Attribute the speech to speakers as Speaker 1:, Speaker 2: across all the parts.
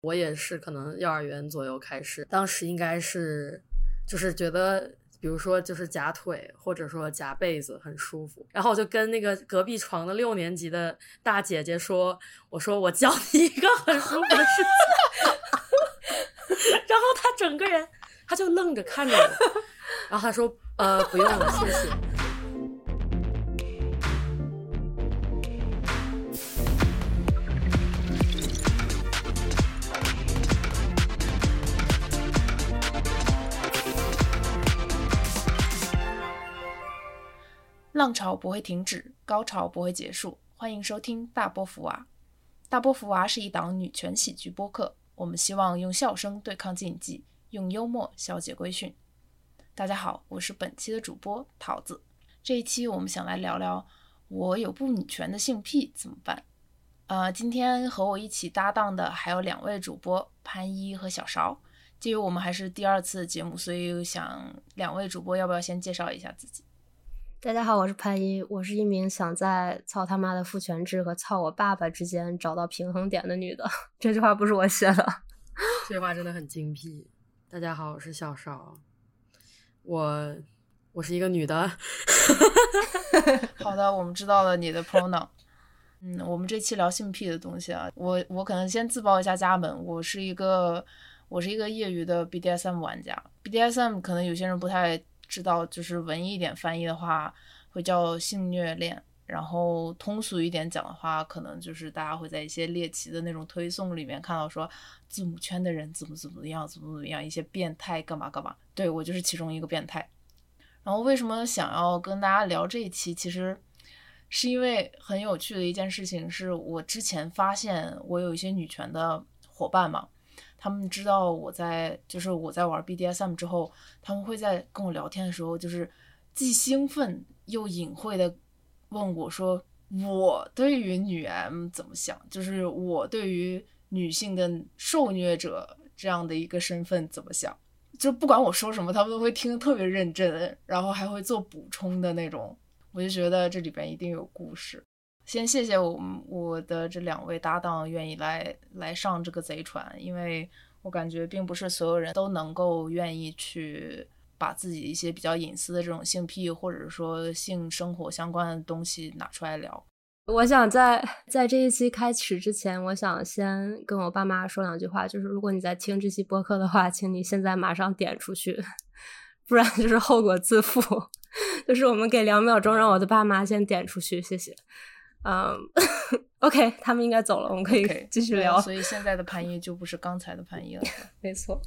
Speaker 1: 我也是可能幼儿园左右开始，当时应该是就是觉得。比如说，就是夹腿，或者说夹被子很舒服。然后我就跟那个隔壁床的六年级的大姐姐说：“我说我教你一个很舒服的事情。”然后她整个人，她就愣着看着我，然后她说：“呃，不用了，谢谢。”
Speaker 2: 浪潮不会停止，高潮不会结束。欢迎收听大波福娃。大波福娃是一档女权喜剧播客，我们希望用笑声对抗禁忌，用幽默消解规训。大家好，我是本期的主播桃子。这一期我们想来聊聊，我有不女权的性癖怎么办？呃，今天和我一起搭档的还有两位主播潘一和小勺。鉴于我们还是第二次节目，所以想两位主播要不要先介绍一下自己？
Speaker 3: 大家好，我是潘一，我是一名想在操他妈的父权制和操我爸爸之间找到平衡点的女的。这句话不是我写的，
Speaker 1: 这句话真的很精辟。大家好，我是小邵，我我是一个女的。
Speaker 2: 好的，我们知道了你的 pronoun。嗯，我们这期聊性癖的东西啊，我我可能先自报一下家门，我是一个我是一个业余的 BDSM 玩家。BDSM 可能有些人不太。知道就是文艺一点翻译的话，会叫性虐恋。然后通俗一点讲的话，可能就是大家会在一些猎奇的那种推送里面看到说字母圈的人怎么怎么样，怎么怎么样，一些变态干嘛干嘛。对我就是其中一个变态。然后为什么想要跟大家聊这一期？其实是因为很有趣的一件事情，是我之前发现我有一些女权的伙伴嘛。他们知道我在，就是我在玩 BDSM 之后，他们会在跟我聊天的时候，就是既兴奋又隐晦的问我说：“我对于女 M 怎么想？就是我对于女性的受虐者这样的一个身份怎么想？”就不管我说什么，他们都会听得特别认真，然后还会做补充的那种。我就觉得这里边一定有故事。先谢谢我我的这两位搭档愿意来来上这个贼船，因为我感觉并不是所有人都能够愿意去把自己一些比较隐私的这种性癖或者说性生活相关的东西拿出来聊。
Speaker 3: 我想在在这一期开始之前，我想先跟我爸妈说两句话，就是如果你在听这期播客的话，请你现在马上点出去，不然就是后果自负。就是我们给两秒钟，让我的爸妈先点出去，谢谢。嗯，OK，他们应该走了，我们可以继续聊。
Speaker 2: 所以现在的潘一就不是刚才的潘一了。
Speaker 3: 没错，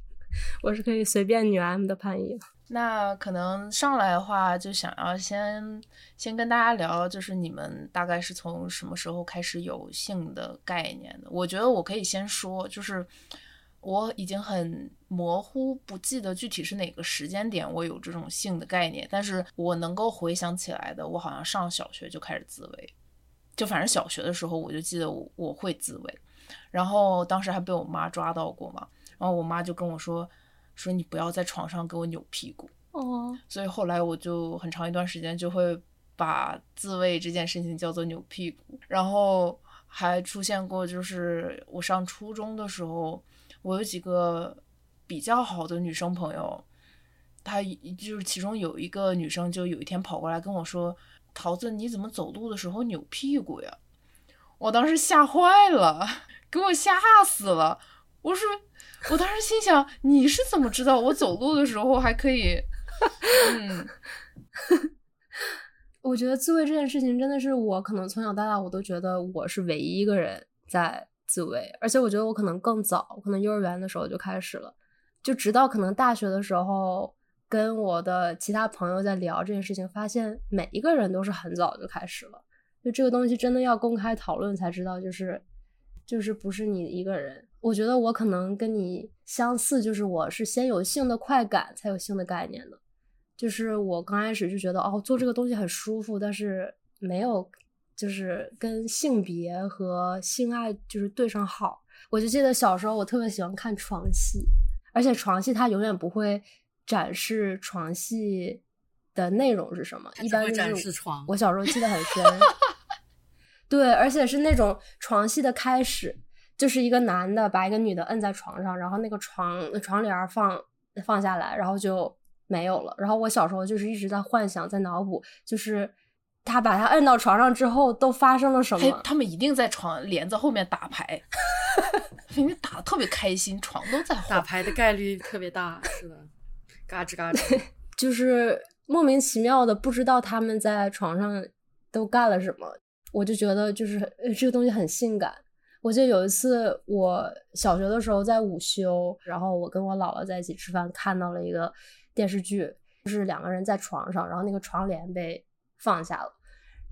Speaker 3: 我是可以随便女 M 的潘一。
Speaker 2: 那可能上来的话，就想要先先跟大家聊，就是你们大概是从什么时候开始有性的概念的？我觉得我可以先说，就是我已经很模糊，不记得具体是哪个时间点我有这种性的概念，但是我能够回想起来的，我好像上小学就开始自慰。就反正小学的时候，我就记得我我会自慰，然后当时还被我妈抓到过嘛，然后我妈就跟我说说你不要在床上给我扭屁股
Speaker 3: 哦，
Speaker 2: 所以后来我就很长一段时间就会把自慰这件事情叫做扭屁股，然后还出现过就是我上初中的时候，我有几个比较好的女生朋友，她就是其中有一个女生就有一天跑过来跟我说。桃子，你怎么走路的时候扭屁股呀？我当时吓坏了，给我吓死了。我说，我当时心想，你是怎么知道我走路的时候还可以？嗯，
Speaker 3: 我觉得自慰这件事情真的是我可能从小到大我都觉得我是唯一一个人在自慰，而且我觉得我可能更早，可能幼儿园的时候就开始了，就直到可能大学的时候。跟我的其他朋友在聊这件事情，发现每一个人都是很早就开始了。就这个东西真的要公开讨论才知道，就是就是不是你一个人。我觉得我可能跟你相似，就是我是先有性的快感才有性的概念的。就是我刚开始就觉得哦，做这个东西很舒服，但是没有就是跟性别和性爱就是对上号。我就记得小时候我特别喜欢看床戏，而且床戏它永远不会。展示床戏的内容是什么？一般
Speaker 1: 就是
Speaker 3: 我小时候记得很深，对，而且是那种床戏的开始，就是一个男的把一个女的摁在床上，然后那个床床帘放放下来，然后就没有了。然后我小时候就是一直在幻想，在脑补，就是他把他摁到床上之后都发生了什么。
Speaker 2: 他们一定在床帘子后面打牌，因为打的特别开心，床都在
Speaker 1: 打牌的概率特别大，是的，嘎吱嘎吱，
Speaker 3: 就是莫名其妙的不知道他们在床上都干了什么，我就觉得就是这个东西很性感。我记得有一次，我小学的时候在午休，然后我跟我姥姥在一起吃饭，看到了一个电视剧，就是两个人在床上，然后那个床帘被放下了，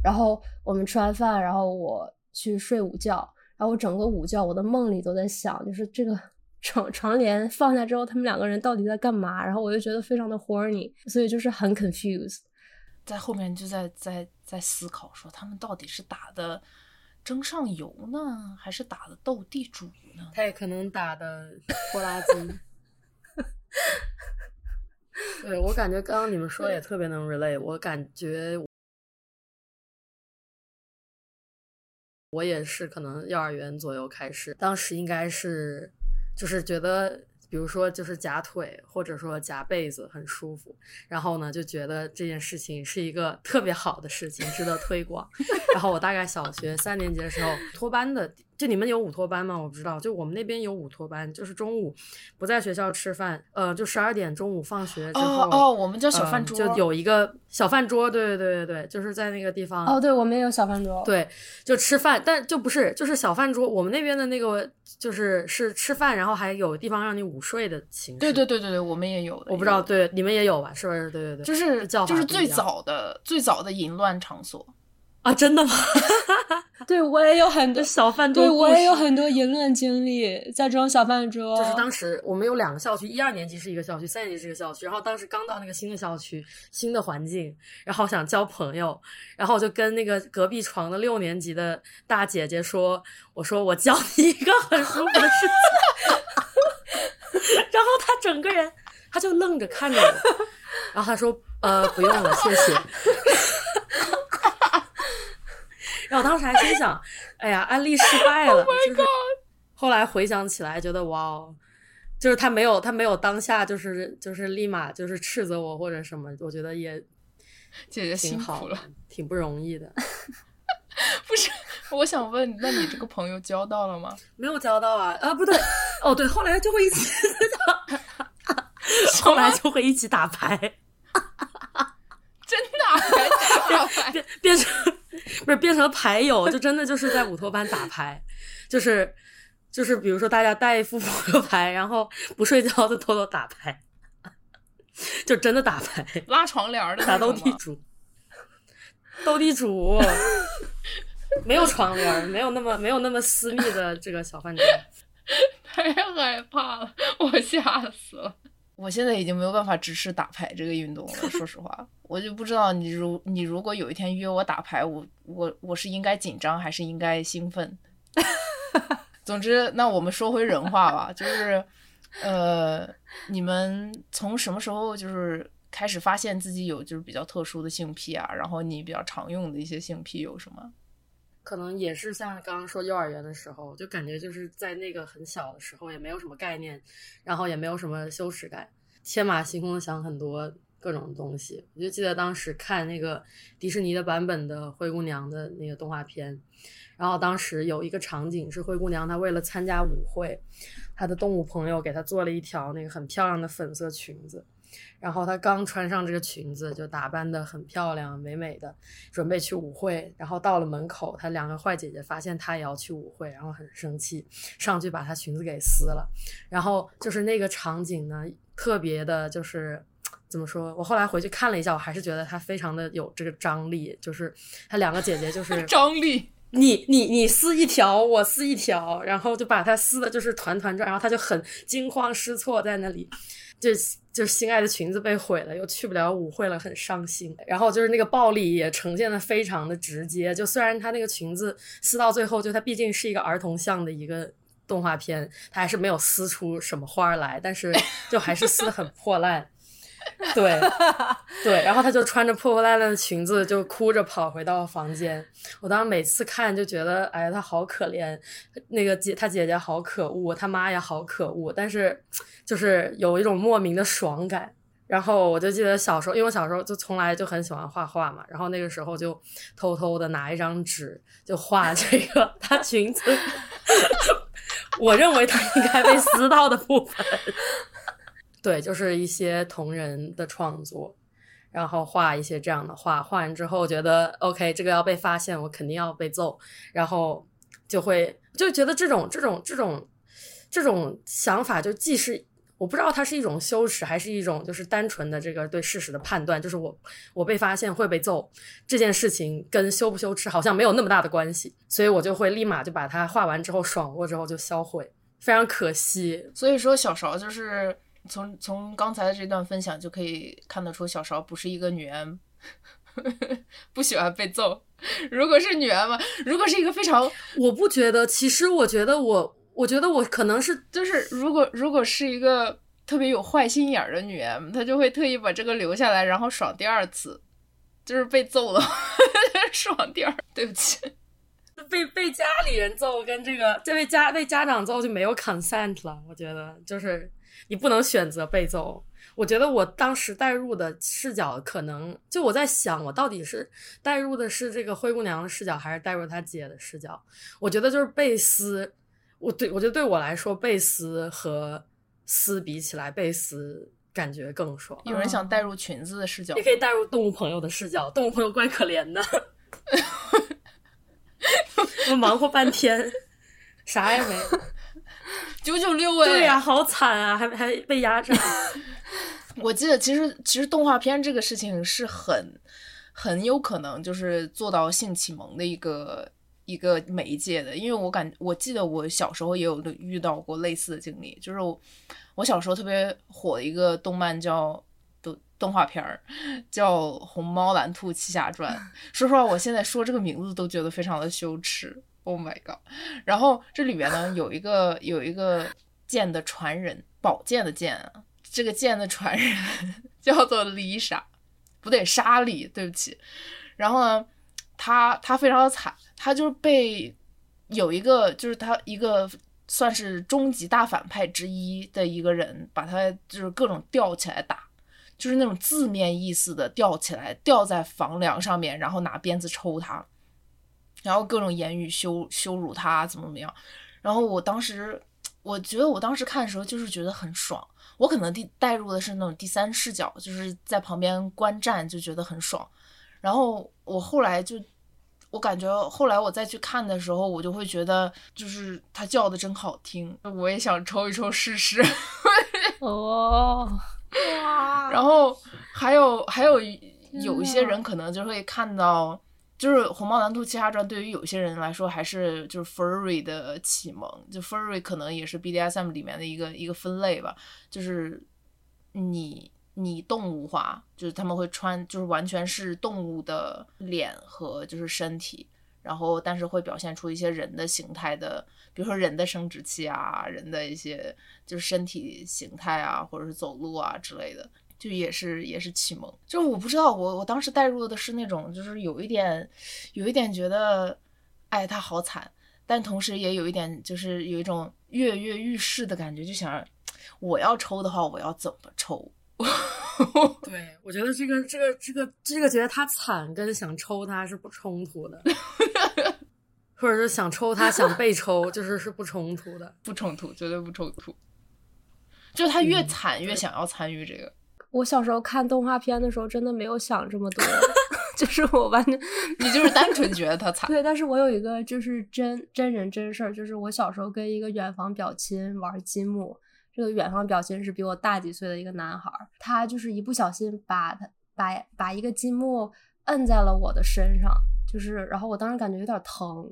Speaker 3: 然后我们吃完饭，然后我去睡午觉，然后我整个午觉我的梦里都在想，就是这个 床床帘放下之后，他们两个人到底在干嘛？然后我就觉得非常的 horny，所以就是很 confused，
Speaker 2: 在后面就在在在思考说他们到底是打的。争上游呢，还是打的斗地主呢？
Speaker 1: 他也可能打的拖拉机。对我感觉刚刚你们说也特别能 relate，我感觉我也是可能幼儿园左右开始，当时应该是就是觉得。比如说，就是夹腿或者说夹被子很舒服，然后呢，就觉得这件事情是一个特别好的事情，值得推广。然后我大概小学三年级的时候，托班的。就你们有午托班吗？我不知道。就我们那边有午托班，就是中午不在学校吃饭，呃，就十二点中午放学之后，
Speaker 2: 哦哦，我们叫小饭桌，
Speaker 1: 就有一个小饭桌，对对对对对，就是在那个地方。
Speaker 3: 哦，对，我们也有小饭桌。
Speaker 1: 对，就吃饭，但就不是，就是小饭桌。我们那边的那个就是是吃饭，然后还有地方让你午睡的形式。
Speaker 2: 对对对对对，我们也有。
Speaker 1: 我不知道，对你们也有吧？是不是？对对对，
Speaker 2: 就是
Speaker 1: 叫
Speaker 2: 就是最早的最早的淫乱场所。
Speaker 1: 啊，真的吗？
Speaker 3: 对我也有很多
Speaker 1: 小饭桌，
Speaker 3: 对我也有很多淫乱经历，在这种小饭桌。
Speaker 1: 就是当时我们有两个校区，一二年级是一个校区，三年级是一个校区。然后当时刚到那个新的校区，新的环境，然后想交朋友，然后我就跟那个隔壁床的六年级的大姐姐说：“我说我教你一个很舒服的事情。”然后她整个人，她就愣着看着我，然后她说：“呃，不用了，谢谢。”然后当时还心想，哎呀，安利失败了。就是后来回想起来，觉得哇哦，就是他没有他没有当下就是就是立马就是斥责我或者什么，我觉得也
Speaker 2: 姐姐
Speaker 1: 辛苦
Speaker 2: 了，
Speaker 1: 挺不容易的。
Speaker 2: 不是，我想问，那你这个朋友交到了吗？
Speaker 1: 没有交到啊啊，不对，哦对，后来就会一起，后来就会一起打牌，
Speaker 2: 真的，
Speaker 1: 变变成。不是变成牌友，就真的就是在午托班打牌，就是就是比如说大家带一副扑克牌，然后不睡觉就偷偷打牌，就真的打牌，
Speaker 2: 拉床帘的
Speaker 1: 打斗地主，斗地主，没有床帘，没有那么没有那么私密的这个小饭桌，
Speaker 2: 太害怕了，我吓死了。我现在已经没有办法直视打牌这个运动了。说实话，我就不知道你如你如果有一天约我打牌，我我我是应该紧张还是应该兴奋？总之，那我们说回人话吧，就是呃，你们从什么时候就是开始发现自己有就是比较特殊的性癖啊？然后你比较常用的一些性癖有什么？
Speaker 1: 可能也是像刚刚说幼儿园的时候，就感觉就是在那个很小的时候，也没有什么概念，然后也没有什么羞耻感，天马行空的想很多各种东西。我就记得当时看那个迪士尼的版本的灰姑娘的那个动画片，然后当时有一个场景是灰姑娘她为了参加舞会，她的动物朋友给她做了一条那个很漂亮的粉色裙子。然后她刚穿上这个裙子，就打扮的很漂亮、美美的，准备去舞会。然后到了门口，她两个坏姐姐发现她也要去舞会，然后很生气，上去把她裙子给撕了。然后就是那个场景呢，特别的，就是怎么说？我后来回去看了一下，我还是觉得她非常的有这个张力。就是她两个姐姐就 是
Speaker 2: 张力，
Speaker 1: 你你你撕一条，我撕一条，然后就把她撕的就是团团转，然后她就很惊慌失措在那里。就就心爱的裙子被毁了，又去不了舞会了，很伤心。然后就是那个暴力也呈现的非常的直接。就虽然他那个裙子撕到最后，就他毕竟是一个儿童向的一个动画片，他还是没有撕出什么花来，但是就还是撕的很破烂。对对，然后他就穿着破破烂烂的裙子，就哭着跑回到房间。我当时每次看就觉得，哎呀，他好可怜，那个姐他姐姐好可恶，他妈也好可恶，但是就是有一种莫名的爽感。然后我就记得小时候，因为我小时候就从来就很喜欢画画嘛，然后那个时候就偷偷的拿一张纸就画这个她裙子，我认为她应该被撕到的部分。对，就是一些同人的创作，然后画一些这样的画，画完之后觉得 OK，这个要被发现，我肯定要被揍，然后就会就觉得这种这种这种这种想法，就既是我不知道它是一种羞耻，还是一种就是单纯的这个对事实的判断，就是我我被发现会被揍这件事情跟羞不羞耻好像没有那么大的关系，所以我就会立马就把它画完之后爽过之后就销毁，非常可惜。
Speaker 2: 所以说小勺就是。从从刚才的这段分享就可以看得出，小勺不是一个女 M，不喜欢被揍。如果是女 M 嘛，如果是一个非常，
Speaker 1: 我不觉得。其实我觉得我，我觉得我可能是，
Speaker 2: 就是如果如果是一个特别有坏心眼儿的女 M，她就会特意把这个留下来，然后爽第二次，就是被揍了，爽第二。对不起，
Speaker 1: 被被家里人揍跟这个，这被家被家长揍就没有 consent 了。我觉得就是。你不能选择被揍。我觉得我当时带入的视角，可能就我在想，我到底是带入的是这个灰姑娘的视角，还是带入她姐的视角？我觉得就是贝斯，我对我觉得对我来说，贝斯和斯比起来，贝斯感觉更爽。
Speaker 2: 有人想带入裙子的视角，
Speaker 1: 也可以带入动物朋友的视角。动物朋友怪可怜的，我忙活半天，啥也没。
Speaker 2: 九九六哎，
Speaker 1: 对呀、啊，好惨啊，还还被压榨。
Speaker 2: 我记得其实其实动画片这个事情是很很有可能就是做到性启蒙的一个一个媒介的，因为我感我记得我小时候也有遇到过类似的经历，就是我我小时候特别火的一个动漫叫动动画片儿叫《虹猫蓝兔七侠传》，说实话，我现在说这个名字都觉得非常的羞耻。Oh my god！然后这里面呢有一个有一个剑的传人，宝剑的剑啊，这个剑的传人 叫做丽莎，不对，莎莉，对不起。然后呢，他他非常的惨，他就是被有一个就是他一个算是终极大反派之一的一个人，把他就是各种吊起来打，就是那种字面意思的吊起来，吊在房梁上面，然后拿鞭子抽他。然后各种言语羞羞辱他，怎么怎么样。然后我当时，我觉得我当时看的时候就是觉得很爽。我可能第带入的是那种第三视角，就是在旁边观战，就觉得很爽。然后我后来就，我感觉后来我再去看的时候，我就会觉得，就是他叫的真好听，我也想抽一抽试试。
Speaker 3: 哦，哇！
Speaker 2: 然后还有还有有一些人可能就会看到。就是《红猫蓝兔七侠传》对于有些人来说还是就是 furry 的启蒙，就 furry 可能也是 BDSM 里面的一个一个分类吧。就是你你动物化，就是他们会穿就是完全是动物的脸和就是身体，然后但是会表现出一些人的形态的，比如说人的生殖器啊，人的一些就是身体形态啊，或者是走路啊之类的。就也是也是启蒙，就是我不知道，我我当时带入的是那种，就是有一点，有一点觉得，哎，他好惨，但同时也有一点，就是有一种跃跃欲试的感觉，就想我要抽的话，我要怎么抽？
Speaker 1: 对，我觉得这个这个这个这个觉得他惨跟想抽他是不冲突的，或者是想抽他想被抽，就是是不冲突的，
Speaker 2: 不冲突，绝对不冲突。就是他越惨、嗯、越想要参与这个。
Speaker 3: 我小时候看动画片的时候，真的没有想这么多，就是我完全，
Speaker 2: 你就是单纯觉得他惨。
Speaker 3: 对，但是我有一个就是真真人真事儿，就是我小时候跟一个远房表亲玩积木，这个远房表亲是比我大几岁的一个男孩，他就是一不小心把他把把一个积木摁在了我的身上，就是，然后我当时感觉有点疼，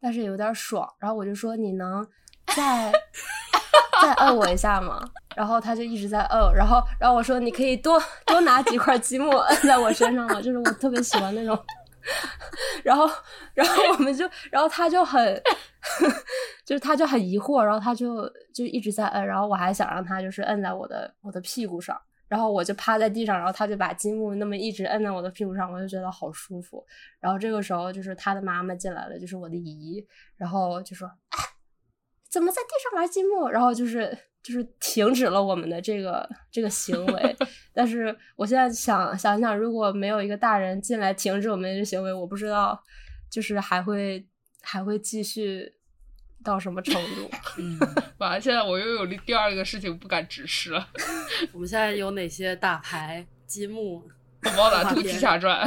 Speaker 3: 但是也有点爽，然后我就说你能再 再摁我一下嘛？然后他就一直在摁，然后然后我说你可以多多拿几块积木摁在我身上吗？就是我特别喜欢那种。然后然后我们就，然后他就很，就是他就很疑惑，然后他就就一直在摁，然后我还想让他就是摁在我的我的屁股上，然后我就趴在地上，然后他就把积木那么一直摁在我的屁股上，我就觉得好舒服。然后这个时候就是他的妈妈进来了，就是我的姨，然后就说：“，怎么在地上玩积木？”然后就是就是停止了我们的这个这个行为。但是我现在想想想，如果没有一个大人进来停止我们的行为，我不知道就是还会还会继续。到什么程度？
Speaker 2: 嗯，完了，现在我又有第二个事情不敢直视了。
Speaker 1: 我们现在有哪些大牌积木？
Speaker 2: 《猫打兔奇侠传》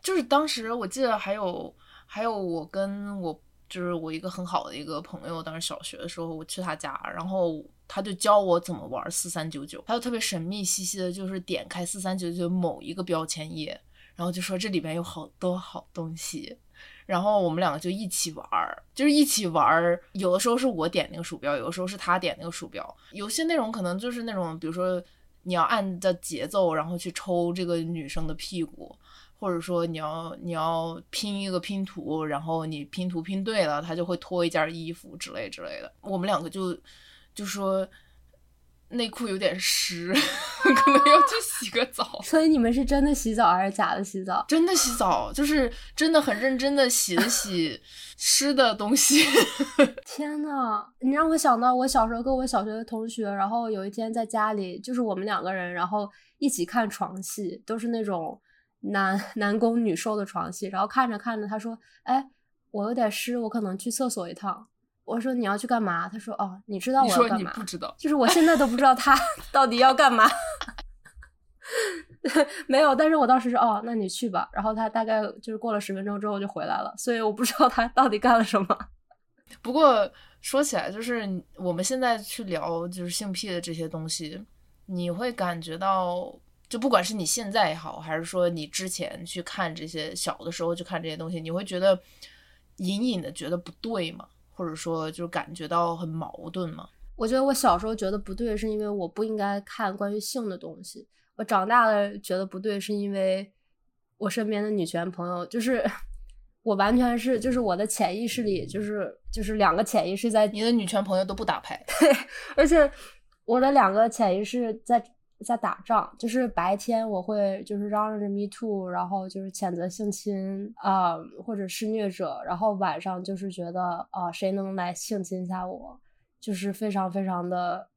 Speaker 2: 就是当时我记得还有还有我跟我就是我一个很好的一个朋友，当时小学的时候我去他家，然后他就教我怎么玩四三九九，他就特别神秘兮兮的，就是点开四三九九某一个标签页，然后就说这里边有好多好东西。然后我们两个就一起玩儿，就是一起玩儿。有的时候是我点那个鼠标，有的时候是他点那个鼠标。游戏内容可能就是那种，比如说你要按的节奏，然后去抽这个女生的屁股，或者说你要你要拼一个拼图，然后你拼图拼对了，他就会脱一件衣服之类之类的。我们两个就就说。内裤有点湿，可能要去洗个澡。
Speaker 3: 所以你们是真的洗澡还是假的洗澡？
Speaker 2: 真的洗澡，就是真的很认真的洗了洗湿的东西。
Speaker 3: 天呐，你让我想到我小时候跟我小学的同学，然后有一天在家里，就是我们两个人，然后一起看床戏，都是那种男 男攻女受的床戏。然后看着看着，他说：“哎，我有点湿，我可能去厕所一趟。”我说你要去干嘛？他说哦，你知道我要干嘛？
Speaker 2: 不知道，
Speaker 3: 就是我现在都不知道他 到底要干嘛。没有，但是我当时说哦，那你去吧。然后他大概就是过了十分钟之后就回来了，所以我不知道他到底干了什么。
Speaker 2: 不过说起来，就是我们现在去聊就是性癖的这些东西，你会感觉到，就不管是你现在也好，还是说你之前去看这些小的时候去看这些东西，你会觉得隐隐的觉得不对吗？或者说，就是感觉到很矛盾吗？
Speaker 3: 我觉得我小时候觉得不对，是因为我不应该看关于性的东西。我长大了觉得不对，是因为我身边的女权朋友，就是 我完全是，就是我的潜意识里，就是就是两个潜意识在。
Speaker 2: 你的女权朋友都不打牌，
Speaker 3: 对，而且我的两个潜意识在。在打仗，就是白天我会就是嚷嚷着 me too，然后就是谴责性侵啊，或者施虐者，然后晚上就是觉得啊，谁能来性侵一下我，就是非常非常的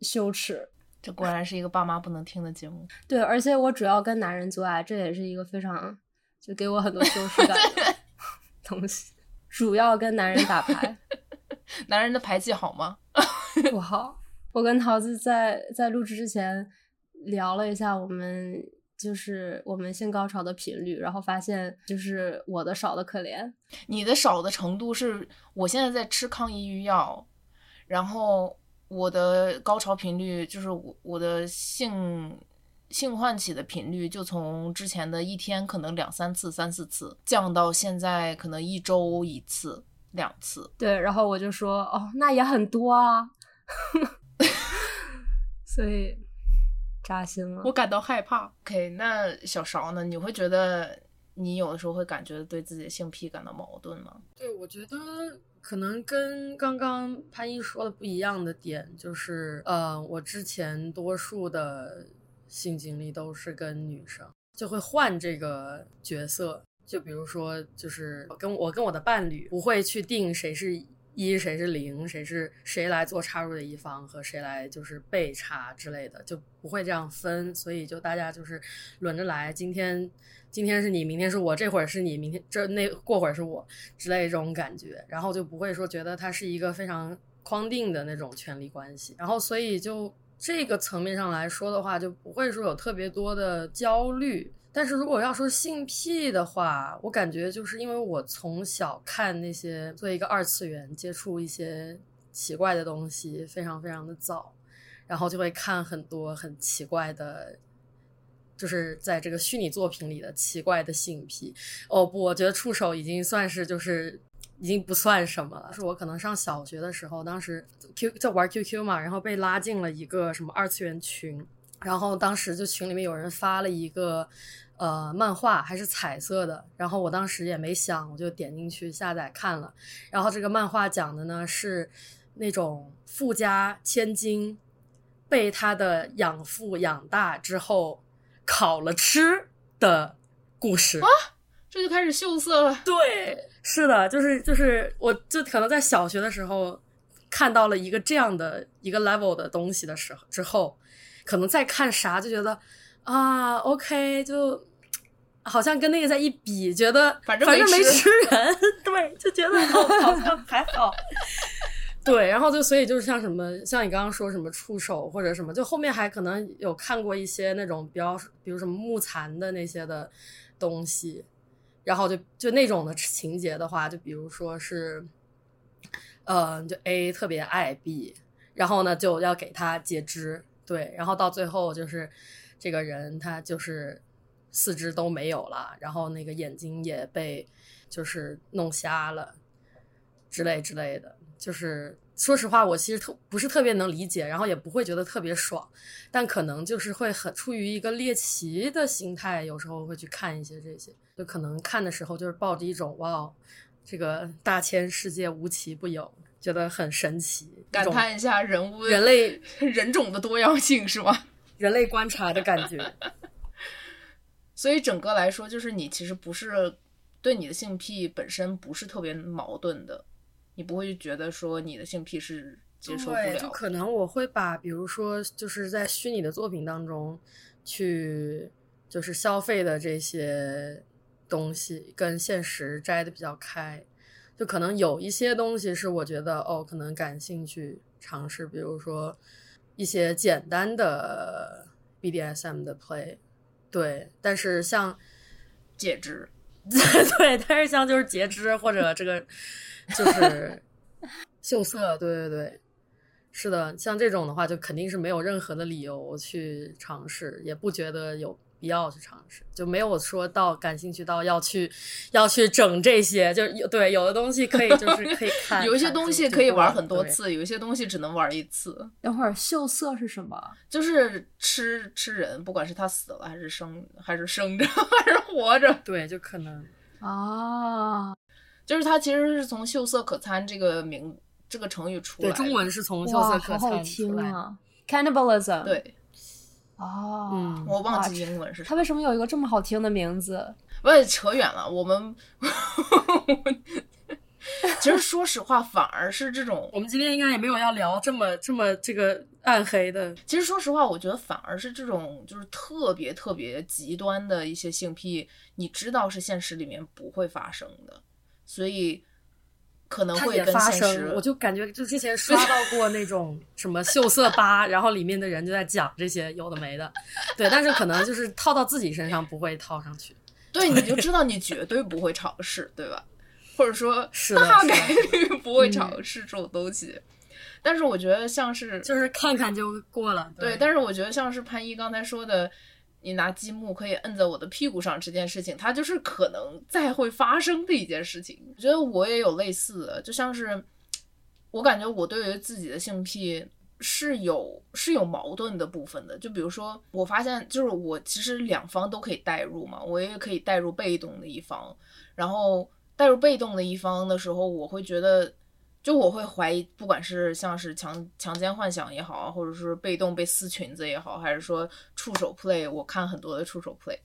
Speaker 3: 羞耻。
Speaker 2: 这果然是一个爸妈不能听的节目。
Speaker 3: 对，而且我主要跟男人做爱，这也是一个非常就给我很多羞耻感的 东西。主要跟男人打牌，
Speaker 2: 男人的牌技好吗？
Speaker 3: 不好。我跟桃子在在录制之前聊了一下，我们就是我们性高潮的频率，然后发现就是我的少的可怜，
Speaker 2: 你的少的程度是我现在在吃抗抑郁药，然后我的高潮频率就是我我的性性唤起的频率就从之前的一天可能两三次、三四次降到现在可能一周一次、两次。
Speaker 3: 对，然后我就说哦，那也很多啊。所以扎心了，
Speaker 2: 我感到害怕。OK，那小勺呢？你会觉得你有的时候会感觉对自己的性癖感到矛盾吗？
Speaker 1: 对，我觉得可能跟刚刚潘一说的不一样的点就是，呃，我之前多数的性经历都是跟女生，就会换这个角色。就比如说，就是跟我跟我的伴侣不会去定谁是。一谁是零，谁是谁来做插入的一方和谁来就是被插之类的，就不会这样分，所以就大家就是轮着来。今天今天是你，明天是我，这会儿是你，明天这那过会儿是我之类这种感觉，然后就不会说觉得它是一个非常框定的那种权力关系，然后所以就这个层面上来说的话，就不会说有特别多的焦虑。但是如果要说性癖的话，我感觉就是因为我从小看那些作为一个二次元接触一些奇怪的东西非常非常的早，然后就会看很多很奇怪的，就是在这个虚拟作品里的奇怪的性癖。哦不，我觉得触手已经算是就是已经不算什么了。是我可能上小学的时候，当时 Q 在玩 QQ 嘛，然后被拉进了一个什么二次元群，然后当时就群里面有人发了一个。呃，漫画还是彩色的，然后我当时也没想，我就点进去下载看了。然后这个漫画讲的呢是那种富家千金被他的养父养大之后烤了吃的故事啊。
Speaker 2: 这就开始秀色了。
Speaker 1: 对，是的，就是就是，我就可能在小学的时候看到了一个这样的一个 level 的东西的时候之后，可能再看啥就觉得啊，OK，就好像跟那个在一比，觉得
Speaker 2: 反正
Speaker 1: 反正没
Speaker 2: 没吃
Speaker 1: 吃人，对，就觉得 好好像还好。对，然后就所以就是像什么，像你刚刚说什么触手或者什么，就后面还可能有看过一些那种比较，比如什么木残的那些的东西，然后就就那种的情节的话，就比如说是，呃，就 A 特别爱 B，然后呢就要给他截肢，对，然后到最后就是这个人他就是四肢都没有了，然后那个眼睛也被就是弄瞎了之类之类的，就是说实话，我其实特不是特别能理解，然后也不会觉得特别爽，但可能就是会很出于一个猎奇的心态，有时候会去看一些这些，就可能看的时候就是抱着一种哇，哦，这个大千世界无奇不有，觉得很神奇，
Speaker 2: 感叹一下人物
Speaker 1: 人类
Speaker 2: 人种的多样性是吗？
Speaker 1: 人类观察的感觉。
Speaker 2: 所以整个来说，就是你其实不是对你的性癖本身不是特别矛盾的，你不会觉得说你的性癖是接受不
Speaker 1: 对，就
Speaker 2: 了。
Speaker 1: 可能我会把，比如说，就是在虚拟的作品当中去，就是消费的这些东西，跟现实摘的比较开。就可能有一些东西是我觉得哦，可能感兴趣尝试，比如说一些简单的 BDSM 的 play，对。但是像
Speaker 2: 截肢，
Speaker 1: 对，但是像就是截肢或者这个就是 秀色，对对对，是的，像这种的话，就肯定是没有任何的理由去尝试，也不觉得有必要去尝试，就没有说到感兴趣到要去要去整这些，就有对有的东西可以就是可以 看，
Speaker 2: 有一些东西可以玩很多次，有一些东西只能玩一次。
Speaker 3: 等会儿秀色是什么？
Speaker 2: 就是吃吃人，不管是他死了还是生，还是生着 还是活着，
Speaker 1: 对，就可能
Speaker 3: 啊，
Speaker 2: 就是他其实是从“秀色可餐”这个名这个成语出来的。
Speaker 1: 对中文是从秀，色可餐出来
Speaker 3: ！Cannibalism，，
Speaker 2: 对，
Speaker 3: 哦，
Speaker 1: 嗯
Speaker 2: 我忘记英文是啥
Speaker 3: 它。为什么有一个这么好听的名字？
Speaker 2: 我也扯远了，我们其实说实话，反而是这种，
Speaker 1: 我们今天应该也没有要聊这么这么这个暗黑的，
Speaker 2: 其实说实话，我觉得反而是这种就是特别特别极端的一些性癖，你知道是现实里面不会发生的，所以可能会
Speaker 1: 发生，
Speaker 2: 现实
Speaker 1: 我就感觉就之前刷到过那种 什么秀色吧，然后里面的人就在讲这些有的没的，对，但是可能就是套到自己身上不会套上去，
Speaker 2: 对，你就知道你绝对不会尝试，对吧？或者说
Speaker 1: 是的
Speaker 2: 大概率不会尝试这种东西。但是我觉得像是
Speaker 1: 就是看看就过了，
Speaker 2: 对，但是我觉得像是潘一刚才说的，你拿积木可以摁在我的屁股上这件事情，它就是可能再会发生的一件事情。我觉得我也有类似的，就像是我感觉我对于自己的性癖是有是有矛盾的部分的。就比如说，我发现就是我其实两方都可以代入嘛，我也可以代入被动的一方，然后代入被动的一方的时候，我会觉得。就我会怀疑，不管是像是强强奸幻想也好，或者是被动被撕裙子也好，还是说触手 play，我看很多的触手 play，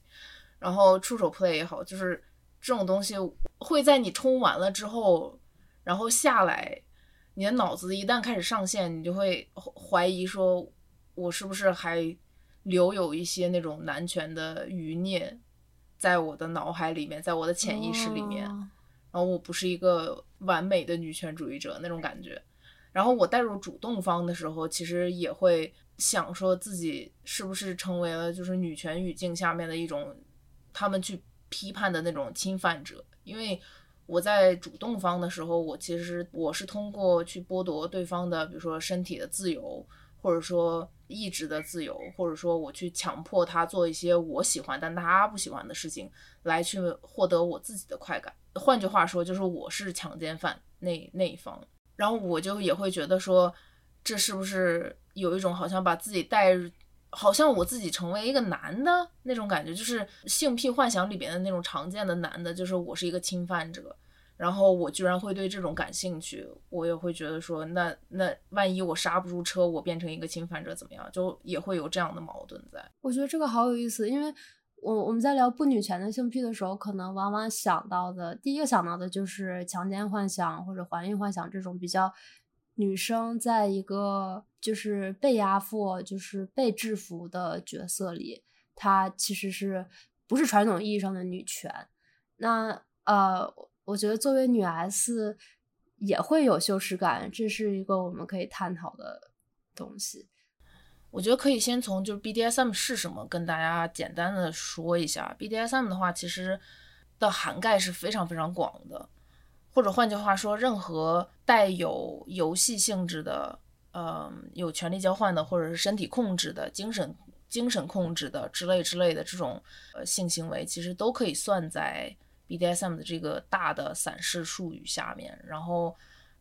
Speaker 2: 然后触手 play 也好，就是这种东西会在你冲完了之后，然后下来，你的脑子一旦开始上线，你就会怀疑说，我是不是还留有一些那种男权的余孽在我的脑海里面，在我的潜意识里面。然后我不是一个完美的女权主义者那种感觉。然后我带入主动方的时候，其实也会想说自己是不是成为了就是女权语境下面的一种他们去批判的那种侵犯者。因为我在主动方的时候，我其实我是通过去剥夺对方的，比如说身体的自由，或者说意志的自由，或者说我去强迫他做一些我喜欢但他不喜欢的事情，来去获得我自己的快感。换句话说，就是我是强奸犯那那一方，然后我就也会觉得说，这是不是有一种好像把自己带入，好像我自己成为一个男的那种感觉，就是性癖幻想里边的那种常见的男的，就是我是一个侵犯者，然后我居然会对这种感兴趣，我也会觉得说，那那万一我刹不住车，我变成一个侵犯者怎么样？就也会有这样的矛盾在。
Speaker 3: 我觉得这个好有意思，因为我我们在聊不女权的性癖的时候，可能往往想到的第一个想到的就是强奸幻想或者怀孕幻想这种比较女生在一个就是被压迫、就是被制服的角色里，她其实是不是传统意义上的女权？那呃。我觉得作为女 S 也会有羞耻感，这是一个我们可以探讨的东西。
Speaker 2: 我觉得可以先从就是 BDSM 是什么跟大家简单的说一下。BDSM 的话，其实的涵盖是非常非常广的，或者换句话说，任何带有游戏性质的，嗯，有权利交换的，或者是身体控制的、精神精神控制的之类之类的这种呃性行为，其实都可以算在。BDSM 的这个大的散式术语下面，然后，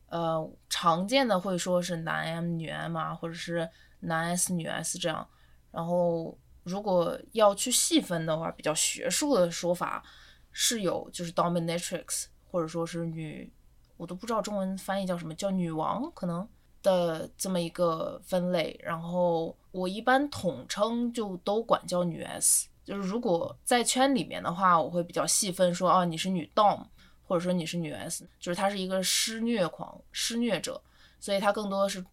Speaker 2: 呃，常见的会说是男 M 女 M 啊，或者是男 S 女 S 这样。然后，如果要去细分的话，比较学术的说法是有，就是 Dominatrix，或者说是女，我都不知道中文翻译叫什么，叫女王可能的这么一个分类。然后，我一般统称就都管叫女 S。就是如果在圈里面的话，我会比较细分说，哦，你是女 dom，或者说你是女 s，就是她是一个施虐狂、施虐者，所以她更多的是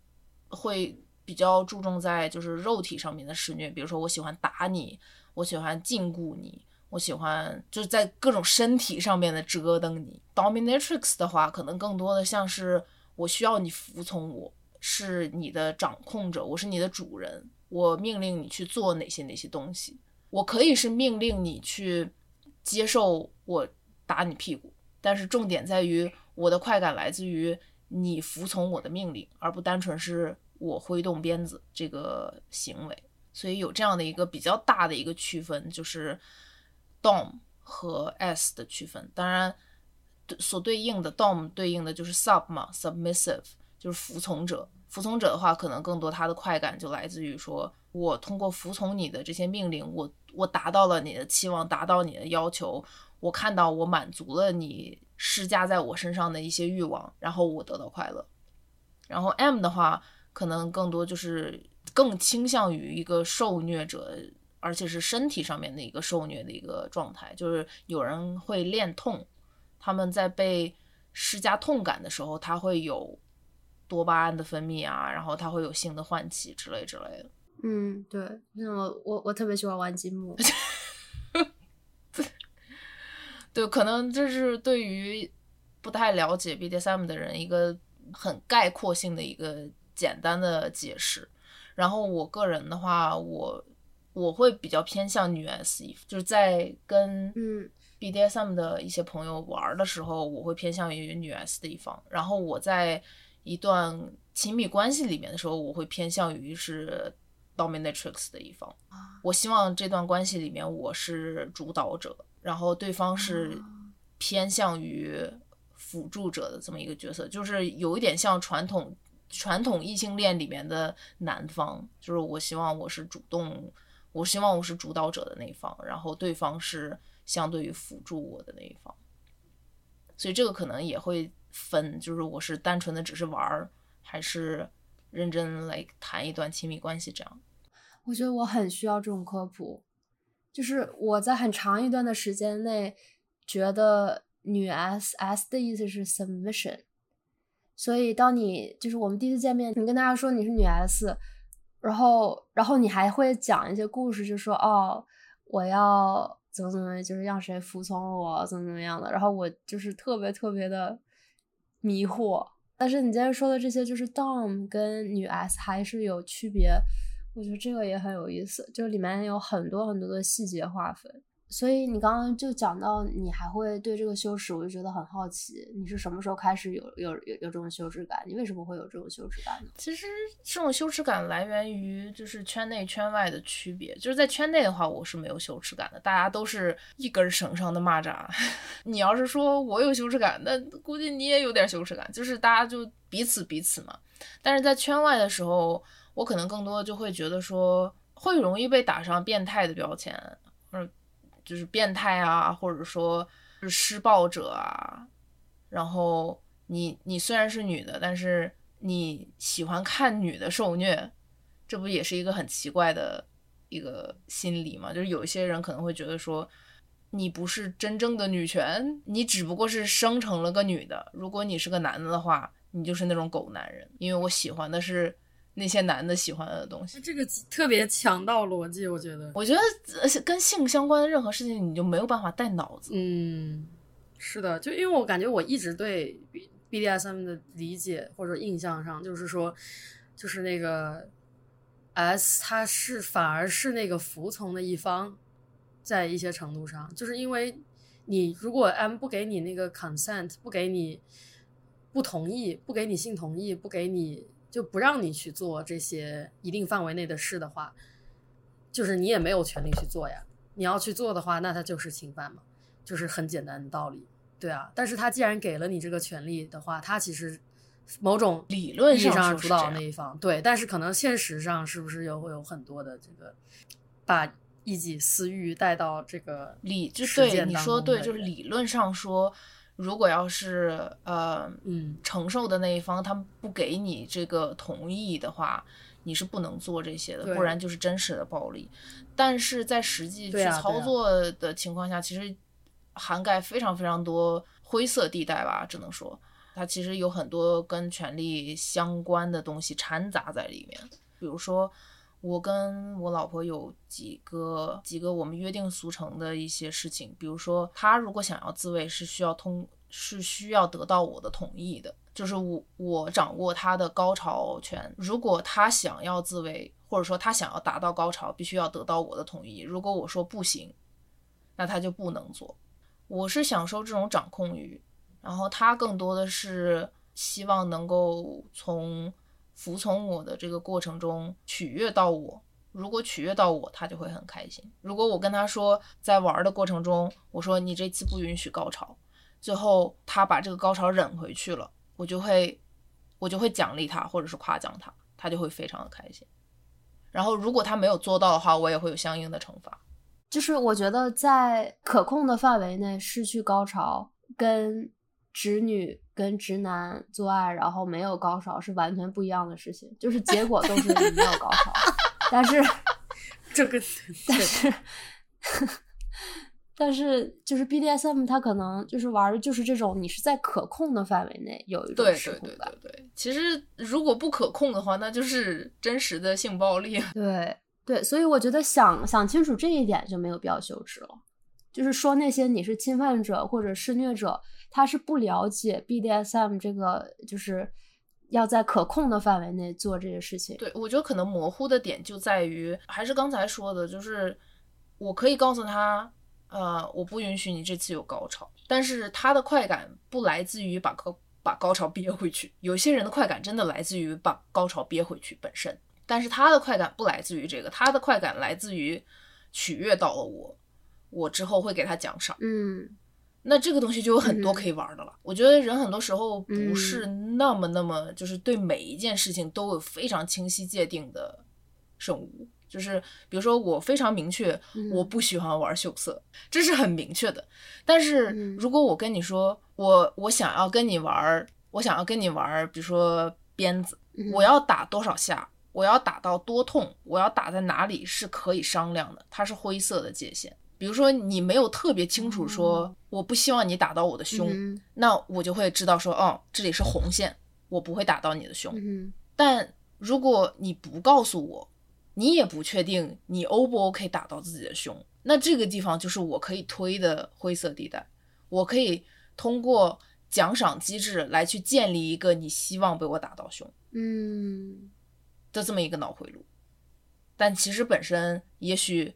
Speaker 2: 会比较注重在就是肉体上面的施虐，比如说我喜欢打你，我喜欢禁锢你，我喜欢就是在各种身体上面的折腾你。Dominatrix 的话，可能更多的像是我需要你服从我，是你的掌控者，我是你的主人，我命令你去做哪些哪些东西。我可以是命令你去接受我打你屁股，但是重点在于我的快感来自于你服从我的命令，而不单纯是我挥动鞭子这个行为。所以有这样的一个比较大的一个区分，就是 dom 和 s 的区分。当然，所对应的 dom 对应的就是 sub 嘛，submissive 就是服从者。服从者的话，可能更多他的快感就来自于说。我通过服从你的这些命令，我我达到了你的期望，达到你的要求，我看到我满足了你施加在我身上的一些欲望，然后我得到快乐。然后 M 的话，可能更多就是更倾向于一个受虐者，而且是身体上面的一个受虐的一个状态，就是有人会恋痛，他们在被施加痛感的时候，他会有多巴胺的分泌啊，然后他会有性的唤起之类之类的。
Speaker 3: 嗯，对，那我我我特别喜欢玩积木，
Speaker 2: 对，可能这是对于不太了解 BDSM 的人一个很概括性的一个简单的解释。然后我个人的话，我我会比较偏向女 S 一，就是在跟
Speaker 3: 嗯
Speaker 2: BDSM 的一些朋友玩的时候，我会偏向于女 S 的一方。然后我在一段亲密关系里面的时候，我会偏向于是。Dominatrix 的一方，我希望这段关系里面我是主导者，然后对方是偏向于辅助者的这么一个角色，就是有一点像传统传统异性恋里面的男方，就是我希望我是主动，我希望我是主导者的那一方，然后对方是相对于辅助我的那一方，所以这个可能也会分，就是我是单纯的只是玩儿，还是认真来谈一段亲密关系这样。
Speaker 3: 我觉得我很需要这种科普，就是我在很长一段的时间内觉得女 S S 的意思是 submission，所以当你就是我们第一次见面，你跟大家说你是女 S，然后然后你还会讲一些故事，就说哦我要怎么怎么，就是让谁服从我怎么怎么样的，然后我就是特别特别的迷惑。但是你今天说的这些，就是 Dom 跟女 S 还是有区别。我觉得这个也很有意思，就里面有很多很多的细节划分。所以你刚刚就讲到你还会对这个羞耻，我就觉得很好奇，你是什么时候开始有有有有这种羞耻感？你为什么会有这种羞耻感？
Speaker 2: 其实这种羞耻感来源于就是圈内圈外的区别。就是在圈内的话，我是没有羞耻感的，大家都是一根绳上的蚂蚱。你要是说我有羞耻感，那估计你也有点羞耻感，就是大家就彼此彼此嘛。但是在圈外的时候。我可能更多就会觉得说，会容易被打上变态的标签，嗯就是变态啊，或者说是施暴者啊，然后你你虽然是女的，但是你喜欢看女的受虐，这不也是一个很奇怪的一个心理吗？就是有一些人可能会觉得说，你不是真正的女权，你只不过是生成了个女的。如果你是个男的的话，你就是那种狗男人，因为我喜欢的是那些男的喜欢的东西。
Speaker 1: 这个特别强盗逻辑，我觉得。
Speaker 2: 我觉得呃跟性相关的任何事情，你就没有办法带脑子。
Speaker 1: 嗯，是的，就因为我感觉我一直对 BDSM 的理解或者印象上，就是说，就是那个 S 他是反而是那个服从的一方，在一些程度上，就是因为你如果 M 不给你那个 consent，不给你不同意，不给你性同意，不给你就不让你去做这些一定范围内的事的话，就是你也没有权利去做呀。你要去做的话，那它就是侵犯嘛，就是很简单的道理。对啊，但是他既然给了你这个权利的话，他其实某种
Speaker 2: 理论
Speaker 1: 意义上主导那一方，对，但是可能现实上是不是又会有很多的这个把一己私欲带到这个
Speaker 2: 理就
Speaker 1: 实
Speaker 2: 对你说对，就是理论上说，如果要是呃
Speaker 1: 嗯
Speaker 2: 承受的那一方他不给你这个同意的话，你是不能做这些的，不然就是真实的暴力。但是在实际去操作的情况下，其实涵盖非常非常多灰色地带吧，只能说它其实有很多跟权力相关的东西掺杂在里面，比如说。我跟我老婆有几个几个我们约定俗成的一些事情，比如说她如果想要自慰是需要通是需要得到我的同意的，就是我我掌握她的高潮权。如果她想要自慰，或者说她想要达到高潮，必须要得到我的同意。如果我说不行，那她就不能做。我是享受这种掌控欲，然后她更多的是希望能够从服从我的这个过程中取悦到我。如果取悦到我，他就会很开心。如果我跟他说，在玩的过程中，我说你这次不允许高潮，最后他把这个高潮忍回去了，我就会我就会奖励他，或者是夸奖他，他就会非常的开心。然后如果他没有做到的话，我也会有相应的惩罚。
Speaker 3: 就是我觉得在可控的范围内失去高潮，跟直女跟直男做爱然后没有高潮是完全不一样的事情，就是结果都是你没有高潮，但是
Speaker 1: 这个
Speaker 3: 但是 但是就是 BDSM 它可能就是玩的就是这种你是在可控的范围内有一种
Speaker 2: 对对对对，对，其实如果不可控的话，那就是真实的性暴力。
Speaker 3: 对对，所以我觉得想想清楚这一点就没有必要羞耻了。就是说那些你是侵犯者或者施虐者，他是不了解 BDSM 这个，就是要在可控的范围内做这些事情。
Speaker 2: 对，我觉得可能模糊的点就在于，还是刚才说的，就是我可以告诉他，呃，我不允许你这次有高潮，但是他的快感不来自于把高把高潮憋回去，有些人的快感真的来自于把高潮憋回去本身，但是他的快感不来自于这个，他的快感来自于取悦到了我，我之后会给他奖赏。
Speaker 3: 嗯
Speaker 2: 那这个东西就有很多
Speaker 3: 嗯
Speaker 2: 可以玩的了。我觉得人很多时候不
Speaker 3: 嗯
Speaker 2: 是那么那么，就是对每一件事情都有非常清晰界定的生物。就是比如说，我非常明确，
Speaker 3: 嗯
Speaker 2: 我不喜欢玩秀色，这是很明确的。但是
Speaker 3: 嗯
Speaker 2: 如果我跟你说，我我想要跟你玩，我想要跟你玩，比如说鞭子，
Speaker 3: 嗯
Speaker 2: 我要打多少下，我要打到多痛，我要打在哪里是可以商量的，它是灰色的界限。比如说你没有特别清楚说，
Speaker 3: 哦
Speaker 2: 我不希望你打到我的胸，
Speaker 3: 嗯
Speaker 2: 那我就会知道说，哦，这里是红线，我不会打到你的胸。
Speaker 3: 嗯
Speaker 2: 但如果你不告诉我，你也不确定你 O 不 OK 打到自己的胸，那这个地方就是我可以推的灰色地带，我可以通过奖赏机制来去建立一个你希望被我打到胸
Speaker 3: 嗯。
Speaker 2: 的这么一个脑回路。但其实本身也许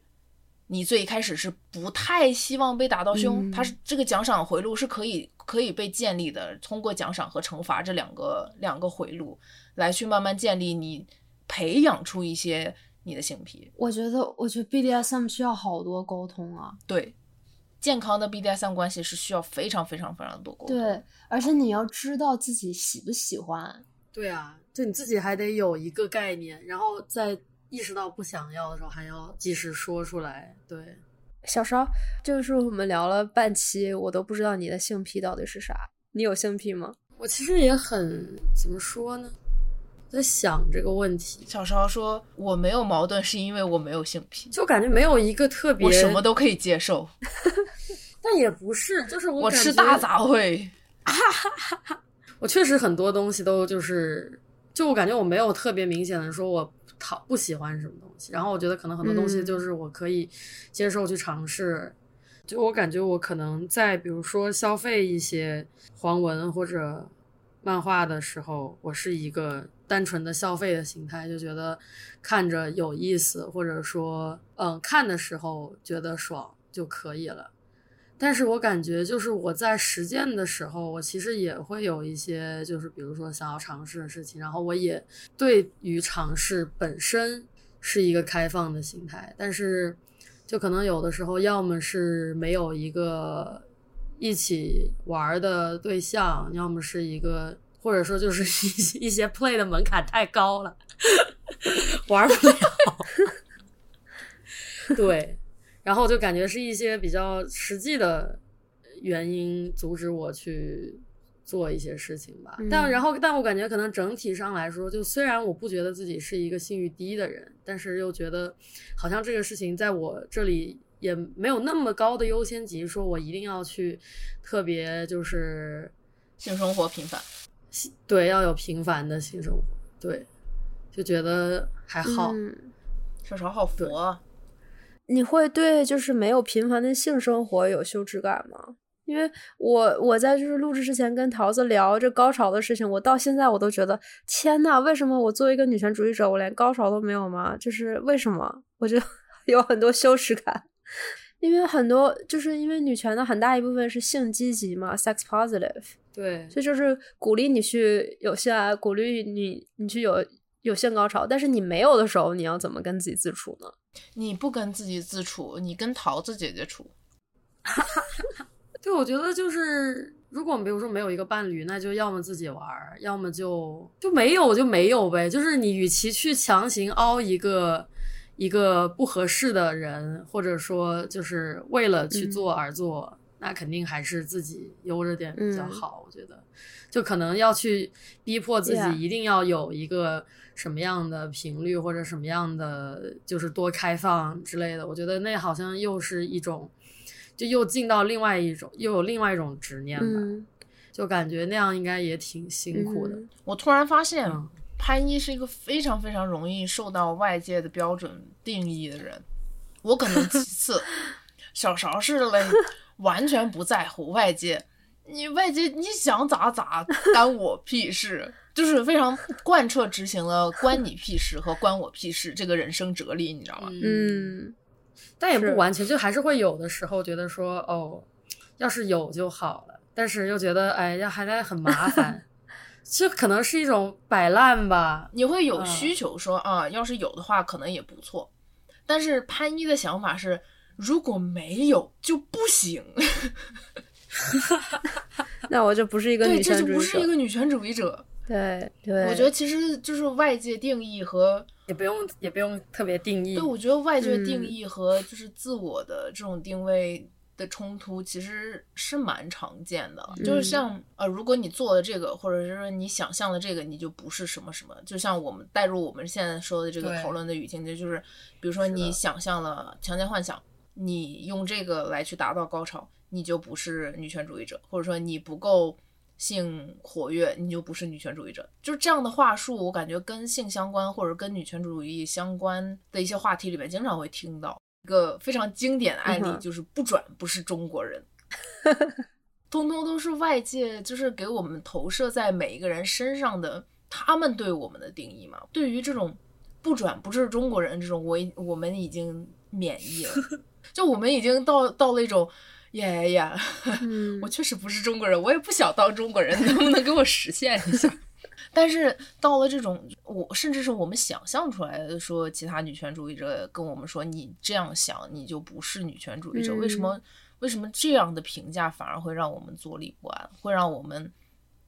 Speaker 2: 你最开始是不太希望被打到胸，
Speaker 3: 嗯
Speaker 2: 它是这个奖赏回路是可以可以被建立的，通过奖赏和惩罚这两个两个回路来去慢慢建立你培养出一些你的性癖。
Speaker 3: 我觉得，我觉得 BDSM 需要好多沟通啊。
Speaker 2: 对，健康的 BDSM 关系是需要非常非常非常多沟通。
Speaker 3: 对，而且你要知道自己喜不喜欢。
Speaker 1: 对啊，就你自己还得有一个概念，然后在意识到不想要的时候，还要及时说出来。对，
Speaker 3: 小邵，就是我们聊了半期，我都不知道你的性癖到底是啥。你有性癖吗？
Speaker 1: 我其实也很怎么说呢，在想这个问题，
Speaker 2: 小时候说我没有矛盾，是因为我没有性癖，
Speaker 1: 就感觉没有一个特别，
Speaker 2: 我什么都可以接受，
Speaker 1: 但也不是，就是我
Speaker 2: 我吃大杂烩。
Speaker 1: 我确实很多东西都就是，就我感觉我没有特别明显的说我讨不喜欢什么东西，然后我觉得可能很多东西
Speaker 3: 嗯
Speaker 1: 就是我可以接受去尝试。就我感觉我可能在比如说消费一些黄文或者漫画的时候，我是一个单纯的消费的形态，就觉得看着有意思，或者说嗯看的时候觉得爽就可以了。但是我感觉就是我在实践的时候，我其实也会有一些，就是比如说想要尝试的事情，然后我也对于尝试本身是一个开放的心态，但是就可能有的时候，要么是没有一个一起玩的对象，要么是一个，或者说就是一 一些 play 的门槛太高了，玩不了。对，然后就感觉是一些比较实际的原因阻止我去做一些事情吧。但
Speaker 3: 嗯
Speaker 1: 然后，但我感觉可能整体上来说，就虽然我不觉得自己是一个性欲低的人，但是又觉得好像这个事情在我这里也没有那么高的优先级，说我一定要去特别就是
Speaker 2: 性生活频繁，
Speaker 1: 对要有频繁的性生活，对，就觉得还好。
Speaker 3: 嗯
Speaker 2: 少少好佛啊。
Speaker 3: 你会对就是没有频繁的性生活有羞耻感吗？因为我我在就是录制之前跟桃子聊这高潮的事情，我到现在我都觉得天呐，为什么我作为一个女权主义者，我连高潮都没有吗？就是为什么？我就 有很多羞耻感，因为很多就是因为女权的很大一部分是性积极嘛，sex positive，
Speaker 1: 对，
Speaker 3: 所以就是鼓励你去有性爱，鼓励你你去有有性高潮，但是你没有的时候，你要怎么跟自己自处呢？
Speaker 2: 你不跟自己自处，你跟桃子姐姐处。
Speaker 1: 对，我觉得就是，如果比如说没有一个伴侣，那就要么自己玩儿，要么就就没有就没有呗。就是你与其去强行凹一个一个不合适的人，或者说就是为了去做而做，那肯定还是自己悠着点比较
Speaker 3: 嗯
Speaker 1: 好。我觉得，就可能要去逼迫自己一定要有一个什么样的频率或者什么样的就是多开放之类的。我觉得那好像又是一种。就又进到另外一种，又有另外一种执念吧，
Speaker 3: 嗯，
Speaker 1: 就感觉那样应该也挺辛苦的。
Speaker 3: 嗯
Speaker 2: 我突然发现，
Speaker 1: 嗯
Speaker 2: 潘一是一个非常非常容易受到外界的标准定义的人。我可能其 次，小勺似的嘞，完全不在乎外界，你外界你想咋咋，干我屁事，就是非常贯彻执行了关你屁事和关我屁事这个人生哲理，你知道吗？
Speaker 3: 嗯，
Speaker 1: 但也不完全，就还是会有的时候觉得说，哦，要是有就好了，但是又觉得，哎呀，还得很麻烦，这可能是一种摆烂吧。
Speaker 2: 你会有
Speaker 1: 嗯
Speaker 2: 需求说啊，要是有的话，可能也不错。但是潘一的想法是，如果没有就不行。
Speaker 3: 那我就不是一个，女
Speaker 2: 这就不
Speaker 3: 权主义者。
Speaker 2: 是一个女权主义者。
Speaker 3: 对对，
Speaker 2: 我觉得其实就是外界定义和，
Speaker 1: 也不用，也不用特别定义
Speaker 2: 对，。我觉得外界
Speaker 3: 嗯
Speaker 2: 定义和就是自我的这种定位的冲突，其实是蛮常见的。就是
Speaker 3: 嗯
Speaker 2: 像呃，如果你做了这个，或者是说你想象了这个，你就不是什么什么。就像我们带入我们现在说的这个讨论的语境，这就是比如说你想象了强奸幻想，你用这个来去达到高潮，你就不是女权主义者，或者说你不够性活跃，你就不是女权主义者。就是这样的话术，我感觉跟性相关或者跟女权主义相关的一些话题里面，经常会听到一个非常经典的案例，就是不转不是中国人。通通都是外界就是给我们投射在每一个人身上的他们对我们的定义嘛。对于这种不转不是中国人这种，我已我们已经免疫了，就我们已经到到了一种。呀呀呀！
Speaker 3: 嗯
Speaker 2: 我确实不是中国人，我也不想当中国人，能不能给我实现一下？但是到了这种，我甚至是我们想象出来的，说其他女权主义者跟我们说，你这样想，你就不是女权主义者。
Speaker 3: 嗯
Speaker 2: 为什么？为什么这样的评价反而会让我们坐立不安，会让我们，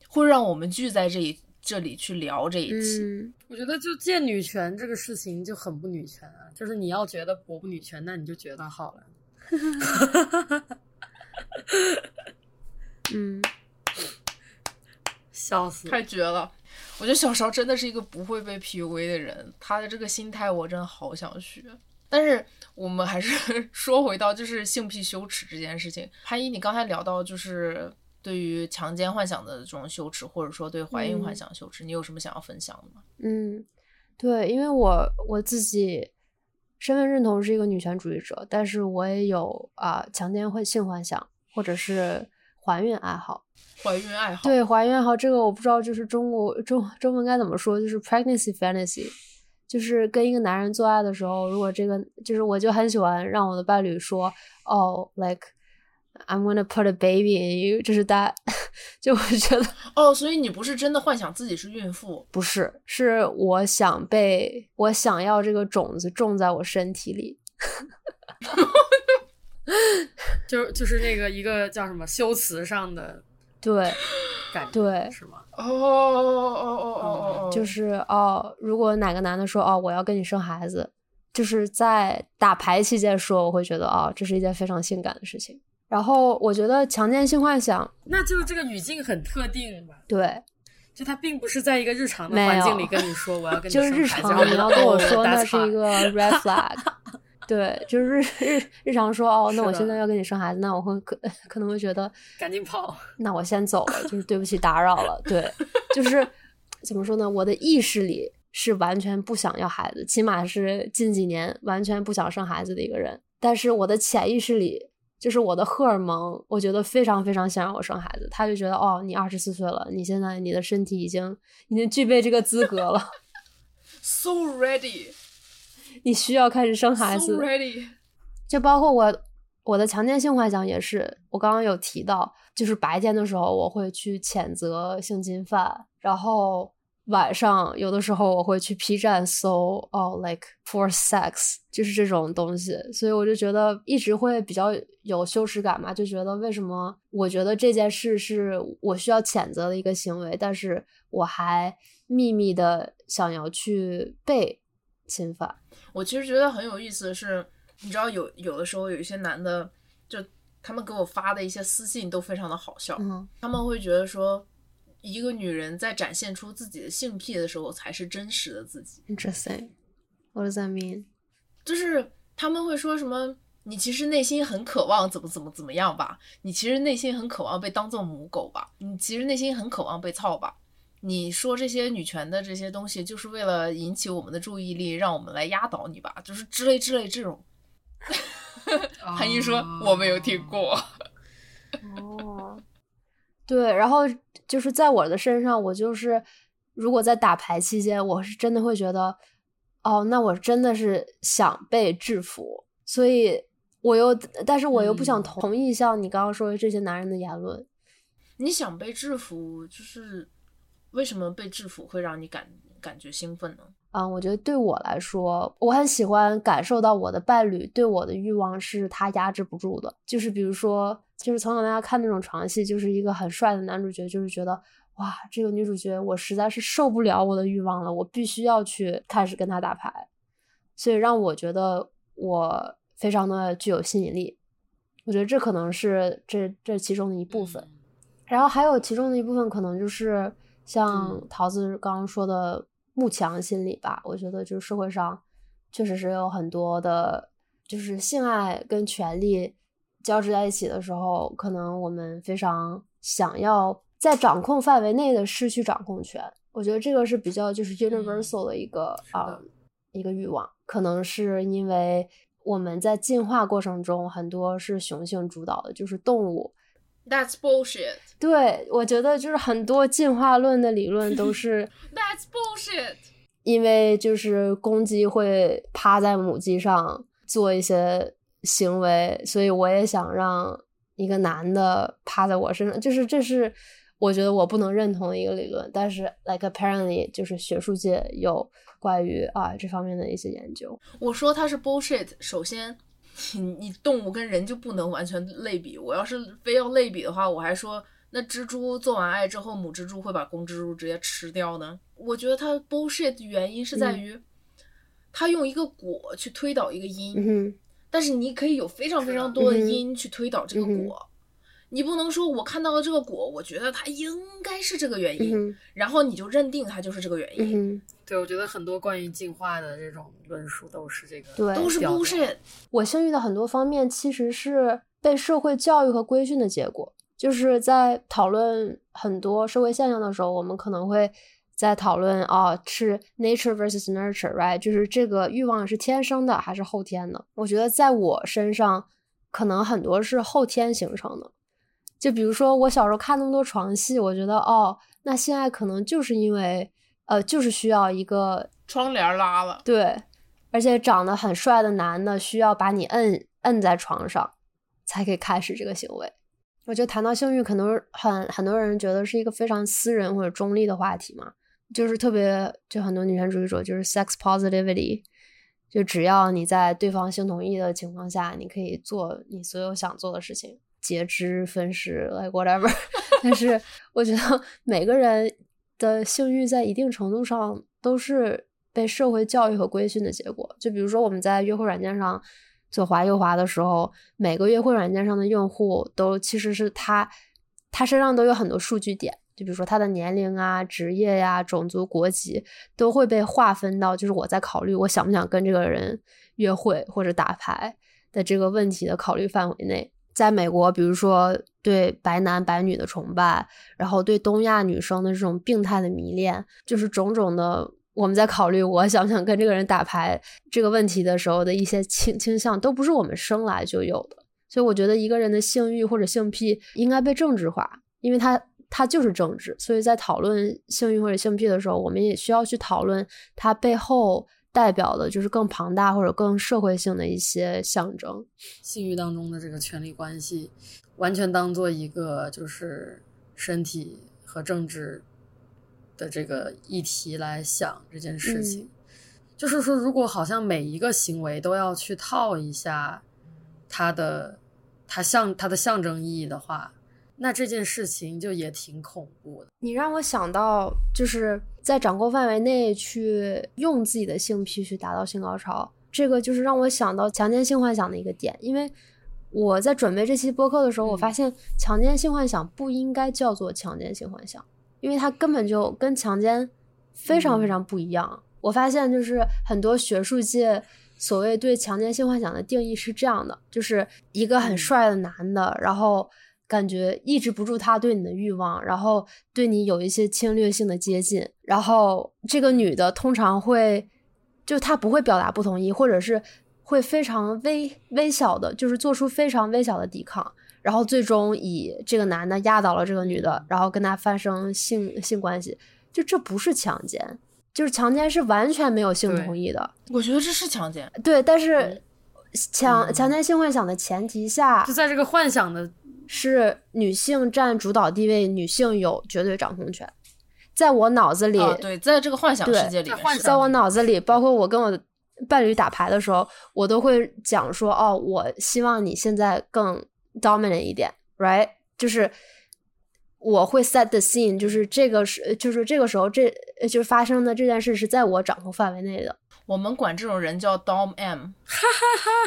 Speaker 2: 会让我们聚在这一这里去聊这一期？
Speaker 3: 嗯
Speaker 1: 我觉得就见女权这个事情就很不女权啊，就是你要觉得我不女权，那你就觉得好了。
Speaker 3: 嗯，
Speaker 1: 笑死！
Speaker 2: 太绝了！我觉得小勺真的是一个不会被 PUA 的人，他的这个心态我真的好想学。但是我们还是 说回到就是性癖羞耻这件事情。潘一，你刚才聊到就是对于强奸幻想的这种羞耻，或者说对怀孕幻想羞耻，你有什么想要分享的吗？
Speaker 3: 嗯，对，因为我我自己身份认同是一个女权主义者，但是我也有啊强奸会性幻想，或者是怀孕爱好。
Speaker 2: 怀孕爱好？
Speaker 3: 对，怀孕爱好这个我不知道，就是中国中中文该怎么说，就是 pregnancy fantasy。就是跟一个男人做爱的时候，如果这个就是我就很喜欢让我的伴侣说哦，like I'm gonna put a baby in you，就是大，就我觉得
Speaker 2: 哦，所以你不是真的幻想自己是孕妇，
Speaker 3: 不是，是我想被我想要这个种子种在我身体里，
Speaker 1: 就是就是那个一个叫什么修辞上的
Speaker 3: 对
Speaker 1: 感
Speaker 3: 对
Speaker 1: 是吗？
Speaker 2: 哦哦哦哦哦哦，
Speaker 3: 就是哦，如果哪个男的说哦，我要跟你生孩子，就是在打牌期间说，我会觉得哦，这是一件非常性感的事情。然后我觉得强奸性幻想，
Speaker 1: 那就是这个语境很特定吧？
Speaker 3: 对，
Speaker 1: 就他并不是在一个日常的环境里跟你说我要跟 你
Speaker 3: 就是日常你要跟我说那是一个 red flag。对，就是日日日常说哦，那我现在要跟你生孩子，那我会可可能会觉得
Speaker 1: 赶紧跑，
Speaker 3: 那我先走了，就是对不起打扰了。对，就是怎么说呢？我的意识里是完全不想要孩子，起码是近几年完全不想生孩子的一个人。但是我的潜意识里，就是我的荷尔蒙，我觉得非常非常想让我生孩子。他就觉得哦，你二十四岁了，你现在你的身体已经已经具备这个资格了
Speaker 2: ，so ready。
Speaker 3: 你需要开始生孩子，ready，就包括我我的强奸性幻想也是，我刚刚有提到，就是白天的时候我会去谴责性侵犯，然后晚上有的时候我会去 P 站搜哦，like for sex，就是这种东西，所以我就觉得一直会比较有羞耻感嘛，就觉得为什么我觉得这件事是我需要谴责的一个行为，但是我还秘密的想要去被侵犯。
Speaker 2: 我其实觉得很有意思的是，你知道有有的时候有一些男的，就他们给我发的一些私信都非常的好笑。
Speaker 3: 嗯，
Speaker 2: 他们会觉得说，一个女人在展现出自己的性癖的时候才是真实的自己。
Speaker 3: Interesting. What does that mean?
Speaker 2: 就是他们会说什么，你其实内心很渴望怎么怎么怎么样吧？你其实内心很渴望被当做母狗吧？你其实内心很渴望被操吧？你说这些女权的这些东西，就是为了引起我们的注意力，让我们来压倒你吧，就是之类之类这种。韩一说我没有听过。
Speaker 3: 哦，对，然后就是在我的身上，我就是如果在打牌期间，我是真的会觉得，哦，那我真的是想被制服，所以我又，但是我又不想同意像你刚刚说的这些男人的言论。
Speaker 2: 你想被制服，就是。为什么被制服会让你感感觉兴奋呢？
Speaker 3: 嗯，我觉得对我来说，我很喜欢感受到我的伴侣对我的欲望是他压制不住的。就是比如说，就是从小大家看那种床戏，就是一个很帅的男主角，就是觉得哇，这个女主角我实在是受不了我的欲望了，我必须要去开始跟他打牌，所以让我觉得我非常的具有吸引力。我觉得这可能是这这其中的一部分，然后还有其中的一部分可能就是。像桃子刚刚说的慕强心理吧，我觉得就是社会上确实是有很多的，就是性爱跟权力交织在一起的时候，可能我们非常想要在掌控范围内的失去掌控权。我觉得这个是比较就是 universal 的一个啊一个欲望，可能是因为我们在进化过程中很多是雄性主导的，就是动物。
Speaker 2: That's bullshit。
Speaker 3: 对，我觉得就是很多进化论的理论都是
Speaker 2: That's bullshit。
Speaker 3: 因为就是公鸡会趴在母鸡上做一些行为，所以我也想让一个男的趴在我身上，就是这是我觉得我不能认同的一个理论。但是，like apparently，就是学术界有关于啊这方面的一些研究。
Speaker 2: 我说它是 bullshit，首先。你你动物跟人就不能完全类比。我要是非要类比的话，我还说那蜘蛛做完爱之后，母蜘蛛会把公蜘蛛直接吃掉呢？我觉得它 bullshit 的原因是在于，它用一个果去推导一个因，但是你可以有非常非常多的因去推导这个果。你不能说我看到了这个果，我觉得它应该是这个原因，
Speaker 3: 嗯
Speaker 2: 然后你就认定它就是这个原，因，
Speaker 3: 嗯
Speaker 1: 对，我觉得很多关于进化的这种论述都是这个，
Speaker 3: 对
Speaker 2: 都是
Speaker 1: 标准
Speaker 2: bullshit。
Speaker 3: 我性欲的很多方面其实是被社会教育和规训的结果。就是在讨论很多社会现象的时候，我们可能会在讨论哦，是 nature versus nurture，right？就是这个欲望是天生的还是后天的？我觉得在我身上，可能很多是后天形成的。就比如说我小时候看那么多床戏，我觉得哦，那性爱可能就是因为呃，就是需要一个
Speaker 2: 窗帘拉了，
Speaker 3: 对，而且长得很帅的男的需要把你摁摁在床上，才可以开始这个行为。我觉得谈到性欲，可能很很多人觉得是一个非常私人或者中立的话题嘛，就是特别就很多女权主义者就是 sex positivity，就只要你在对方性同意的情况下，你可以做你所有想做的事情，截肢、分尸，like whatever。但是我觉得每个人的性欲在一定程度上都是被社会教育和规训的结果。就比如说我们在约会软件上左滑右滑的时候，每个约会软件上的用户都其实是他他身上都有很多数据点。就比如说他的年龄啊、职业呀、种族、国籍都会被划分到，就是我在考虑我想不想跟这个人约会或者打牌的这个问题的考虑范围内。在美国，比如说对白男白女的崇拜，然后对东亚女生的这种病态的迷恋，就是种种的我们在考虑我想不想跟这个人打牌这个问题的时候的一些倾倾向，都不是我们生来就有的。所以我觉得一个人的性欲或者性癖应该被政治化，因为他它就是政治。所以在讨论性欲或者性癖的时候，我们也需要去讨论它背后代表的就是更庞大或者更社会性的一些象征。
Speaker 1: 性欲当中的这个权力关系，完全当做一个就是身体和政治的这个议题来想这件事情。就是说，如果好像每一个行为都要去套一下它的它象它的象征意义的话，那这件事情就也挺恐怖的。
Speaker 3: 你让我想到，就是在掌控范围内去用自己的性癖去达到性高潮，这个就是让我想到强奸性幻想的一个点。因为我在准备这期播客的时候，我发现强奸性幻想不应该叫做强奸性幻想，因为它根本就跟强奸非常非常不一样。我发现就是很多学术界。所谓对强奸性幻想的定义是这样的，就是一个很帅的男的，然后感觉抑制不住他对你的欲望，然后对你有一些侵略性的接近，然后这个女的通常会，就她不会表达不同意，或者是会非常微微小的，就是做出非常微小的抵抗，然后最终以这个男的压倒了这个女的，然后跟她发生性性关系，就这不是强奸。就是强奸是完全没有性同意的，
Speaker 2: 我觉得这是强奸。
Speaker 3: 对，但是强强奸性幻想的前提下，
Speaker 1: 就在这个幻想的
Speaker 3: 是女性占主导地位，女性有绝对掌控权。在我脑子里，
Speaker 2: 啊、对，在这个幻想世界里面，
Speaker 3: 在我脑子里，包括我跟我伴侣打牌的时候，我都会讲说：“哦，我希望你现在更 dominant 一点，right？” 就是。我会 set the scene，就是这个是，就是这个时候，这就是发生的这件事是在我掌控范围内的。
Speaker 2: 我们管这种人叫 dom m，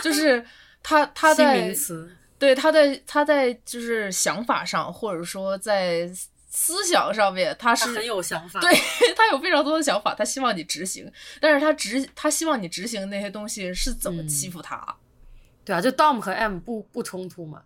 Speaker 2: 就是他他在
Speaker 1: 名词，
Speaker 2: 对他在他在就是想法上，或者说在思想上面，他是
Speaker 1: 很有想法，
Speaker 2: 对 他有非常多的想法，他希望你执行，但是他执他希望你执行那些东西是怎么欺负他？
Speaker 1: 嗯、对啊，就 dom 和 m 不不冲突嘛？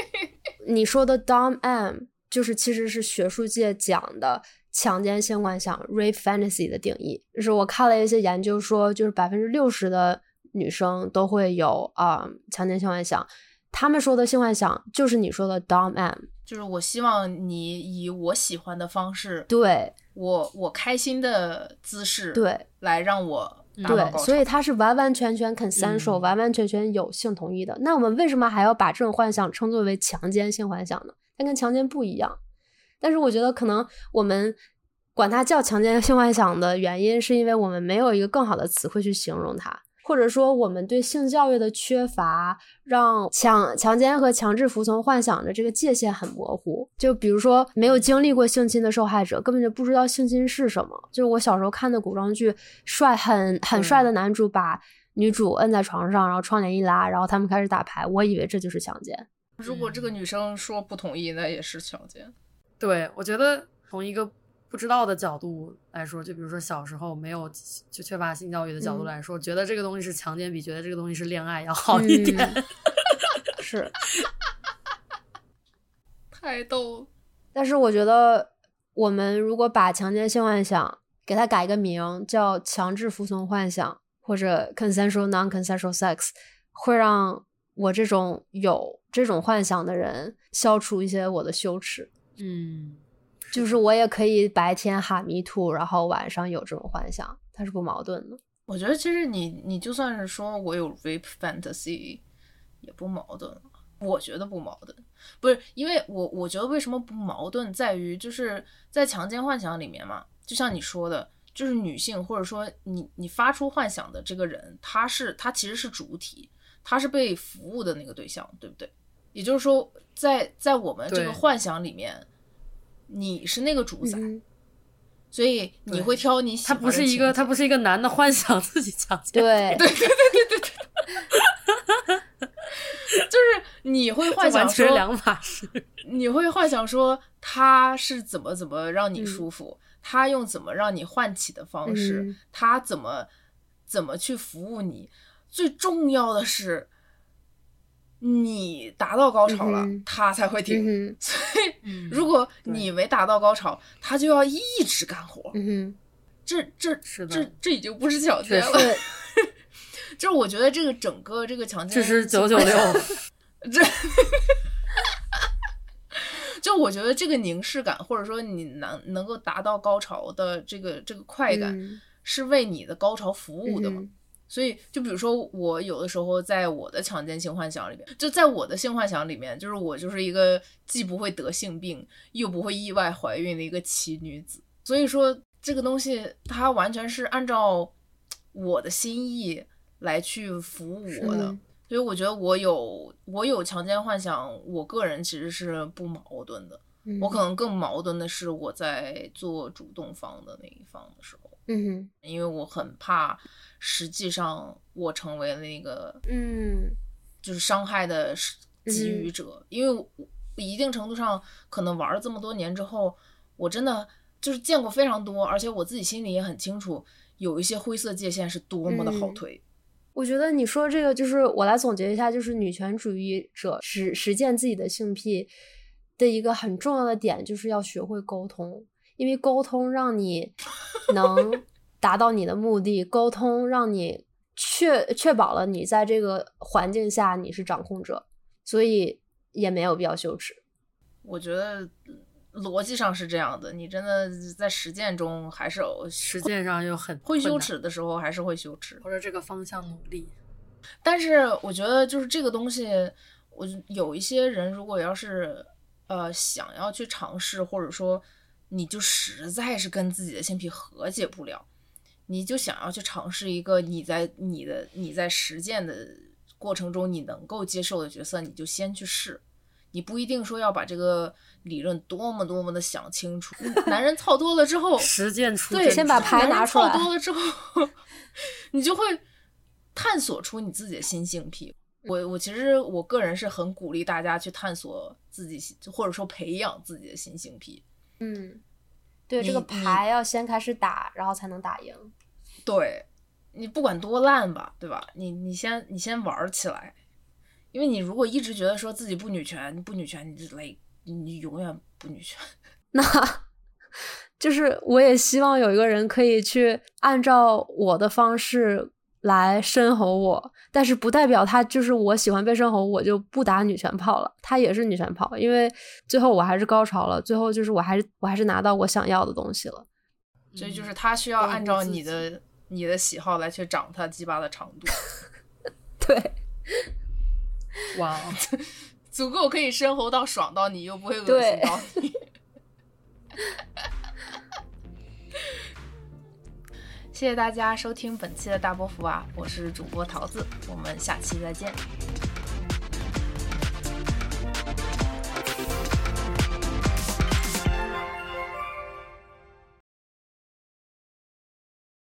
Speaker 3: 你说的 dom m。就是其实是学术界讲的强奸性幻想 （rape fantasy） 的定义。就是我看了一些研究说，就是百分之六十的女生都会有啊、呃、强奸性幻想。他们说的性幻想就是你说的 dom m，
Speaker 2: 就是我希望你以我喜欢的方式，
Speaker 3: 对。
Speaker 2: 我我开心的姿势，
Speaker 3: 对，
Speaker 2: 来让我
Speaker 3: 对，所以他是完完全全 consensual，、
Speaker 1: 嗯、
Speaker 3: 完完全全有性同意的。那我们为什么还要把这种幻想称作为强奸性幻想呢？它跟强奸不一样，但是我觉得可能我们管它叫强奸性幻想的原因，是因为我们没有一个更好的词汇去形容它，或者说我们对性教育的缺乏，让强强奸和强制服从幻想的这个界限很模糊。就比如说，没有经历过性侵的受害者根本就不知道性侵是什么。就是我小时候看的古装剧，帅很很帅的男主把女主摁在床上，然后窗帘一拉，然后他们开始打牌，我以为这就是强奸。
Speaker 2: 如果这个女生说不同意，那也是强奸。
Speaker 1: 对，我觉得从一个不知道的角度来说，就比如说小时候没有就缺乏性教育的角度
Speaker 3: 嗯
Speaker 1: 来说，觉得这个东西是强奸，比觉得这个东西是恋爱要好一点。
Speaker 3: 嗯是，
Speaker 2: 太逗了。
Speaker 3: 但是我觉得我们如果把强奸性幻想给它改一个名，叫强制服从幻想或者 consensual non-consensual sex，会让我这种有这种幻想的人消除一些我的羞耻。
Speaker 1: 嗯，
Speaker 3: 就是我也可以白天哈迷兔然后晚上有这种幻想，它是不矛盾的。
Speaker 2: 我觉得其实你你就算是说我有 rape fantasy，也不矛盾。我觉得不矛盾，不是因为我我觉得为什么不矛盾，在于就是在强奸幻想里面嘛，就像你说的，就是女性或者说你你发出幻想的这个人，他是他其实是主体，他是被服务的那个对象，对不对？也就是说，在在我们这个幻想里面，你是那个主宰，
Speaker 3: 嗯
Speaker 2: 所以你会挑你喜
Speaker 1: 他
Speaker 2: 欢的
Speaker 1: 不是一个，他不是一个男的幻想自己强奸。
Speaker 3: 对对对对对，
Speaker 2: 就是你会幻想说，
Speaker 1: 两码事。
Speaker 2: 你会幻想说他是怎么怎么让你
Speaker 3: 嗯
Speaker 2: 舒服，他用怎么让你唤起的方式，
Speaker 3: 嗯
Speaker 2: 他怎么怎么去服务你。最重要的是，你达到高潮了，
Speaker 3: 嗯
Speaker 2: 他才会停。
Speaker 3: 嗯
Speaker 2: 所以，
Speaker 1: 嗯
Speaker 2: 如果你没达到高潮，他就要一直干活。
Speaker 3: 哼，嗯
Speaker 2: 这这
Speaker 1: 是
Speaker 2: 这这已经不是抢
Speaker 3: 劫，
Speaker 2: 了。
Speaker 3: 是，
Speaker 2: 就是我觉得这个整个这个强奸，
Speaker 1: 这是九九六，
Speaker 2: 这，就我觉得这个凝视感，或者说你能能够达到高潮的这个这个快感，
Speaker 3: 嗯
Speaker 2: 是为你的高潮服务的嘛？
Speaker 3: 嗯
Speaker 2: 所以，就比如说我有的时候在我的强奸性幻想里面，就在我的性幻想里面，就是我就是一个既不会得性病，又不会意外怀孕的一个奇女子。所以说，这个东西它完全是按照我的心意来去服务我的。所以我觉得我有我有强奸幻想，我个人其实是不矛盾的。
Speaker 3: 嗯
Speaker 2: 我可能更矛盾的是我在做主动方的那一方的时候，
Speaker 3: 嗯哼。
Speaker 2: 因为我很怕，实际上我成为了那个
Speaker 3: 嗯。
Speaker 2: 就是伤害的是给予者，因为我一定程度上可能玩了这么多年之后，我真的就是见过非常多，而且我自己心里也很清楚，有一些灰色界限是多么的好
Speaker 3: 嗯
Speaker 2: 推。
Speaker 3: 我觉得你说这个就是我来总结一下，就是女权主义者实实践自己的性癖的一个很重要的点，就是要学会沟通，因为沟通让你能达到你的目的，沟通让你确确保了你在这个环境下你是掌控者，所以也没有必要羞耻。
Speaker 2: 我觉得嗯逻辑上是这样的，你真的在实践中还是有
Speaker 1: 实践上又很
Speaker 2: 会羞，耻的时候，还是会羞耻。
Speaker 1: 或者这个方向努力。
Speaker 2: 但是我觉得就是这个东西，我有一些人如果要是呃想要去尝试，或者说你就实在是跟自己的性癖和解不了，你就想要去尝试一个你在你的你在实践的过程中你能够接受的角色，你就先去试。你不一定说要把这个理论多么多么的想清楚。男人操多了之后，
Speaker 1: 实践出
Speaker 2: 对，
Speaker 3: 先把牌拿出来
Speaker 2: 操多了之后，你就会探索出你自己的新性癖。我我其实我个人是很鼓励大家去探索自己，或者说培养自己的新性癖。
Speaker 3: 嗯，对，这个牌要先开始打，然后才能打赢。
Speaker 2: 对你不管多烂吧，对吧？你你先你先玩儿起来，因为你如果一直觉得说自己不女权，不女权，你就累，你永远不女权。
Speaker 3: 那就是我也希望有一个人可以去按照我的方式来深吼我，但是不代表他就是我喜欢被深吼，我就不打女拳炮了。他也是女拳炮，因为最后我还是高潮了，最后就是我还是我还是拿到我想要的东西了。
Speaker 2: 所以就是他需要按照你的你的喜好来去长他鸡巴的长度，
Speaker 3: 对
Speaker 1: 哇哦，
Speaker 2: 足够可以深喉到爽到你，又不会恶心到你。谢谢大家收听本期的大波幅啊，我是主播桃子，我们下期再见。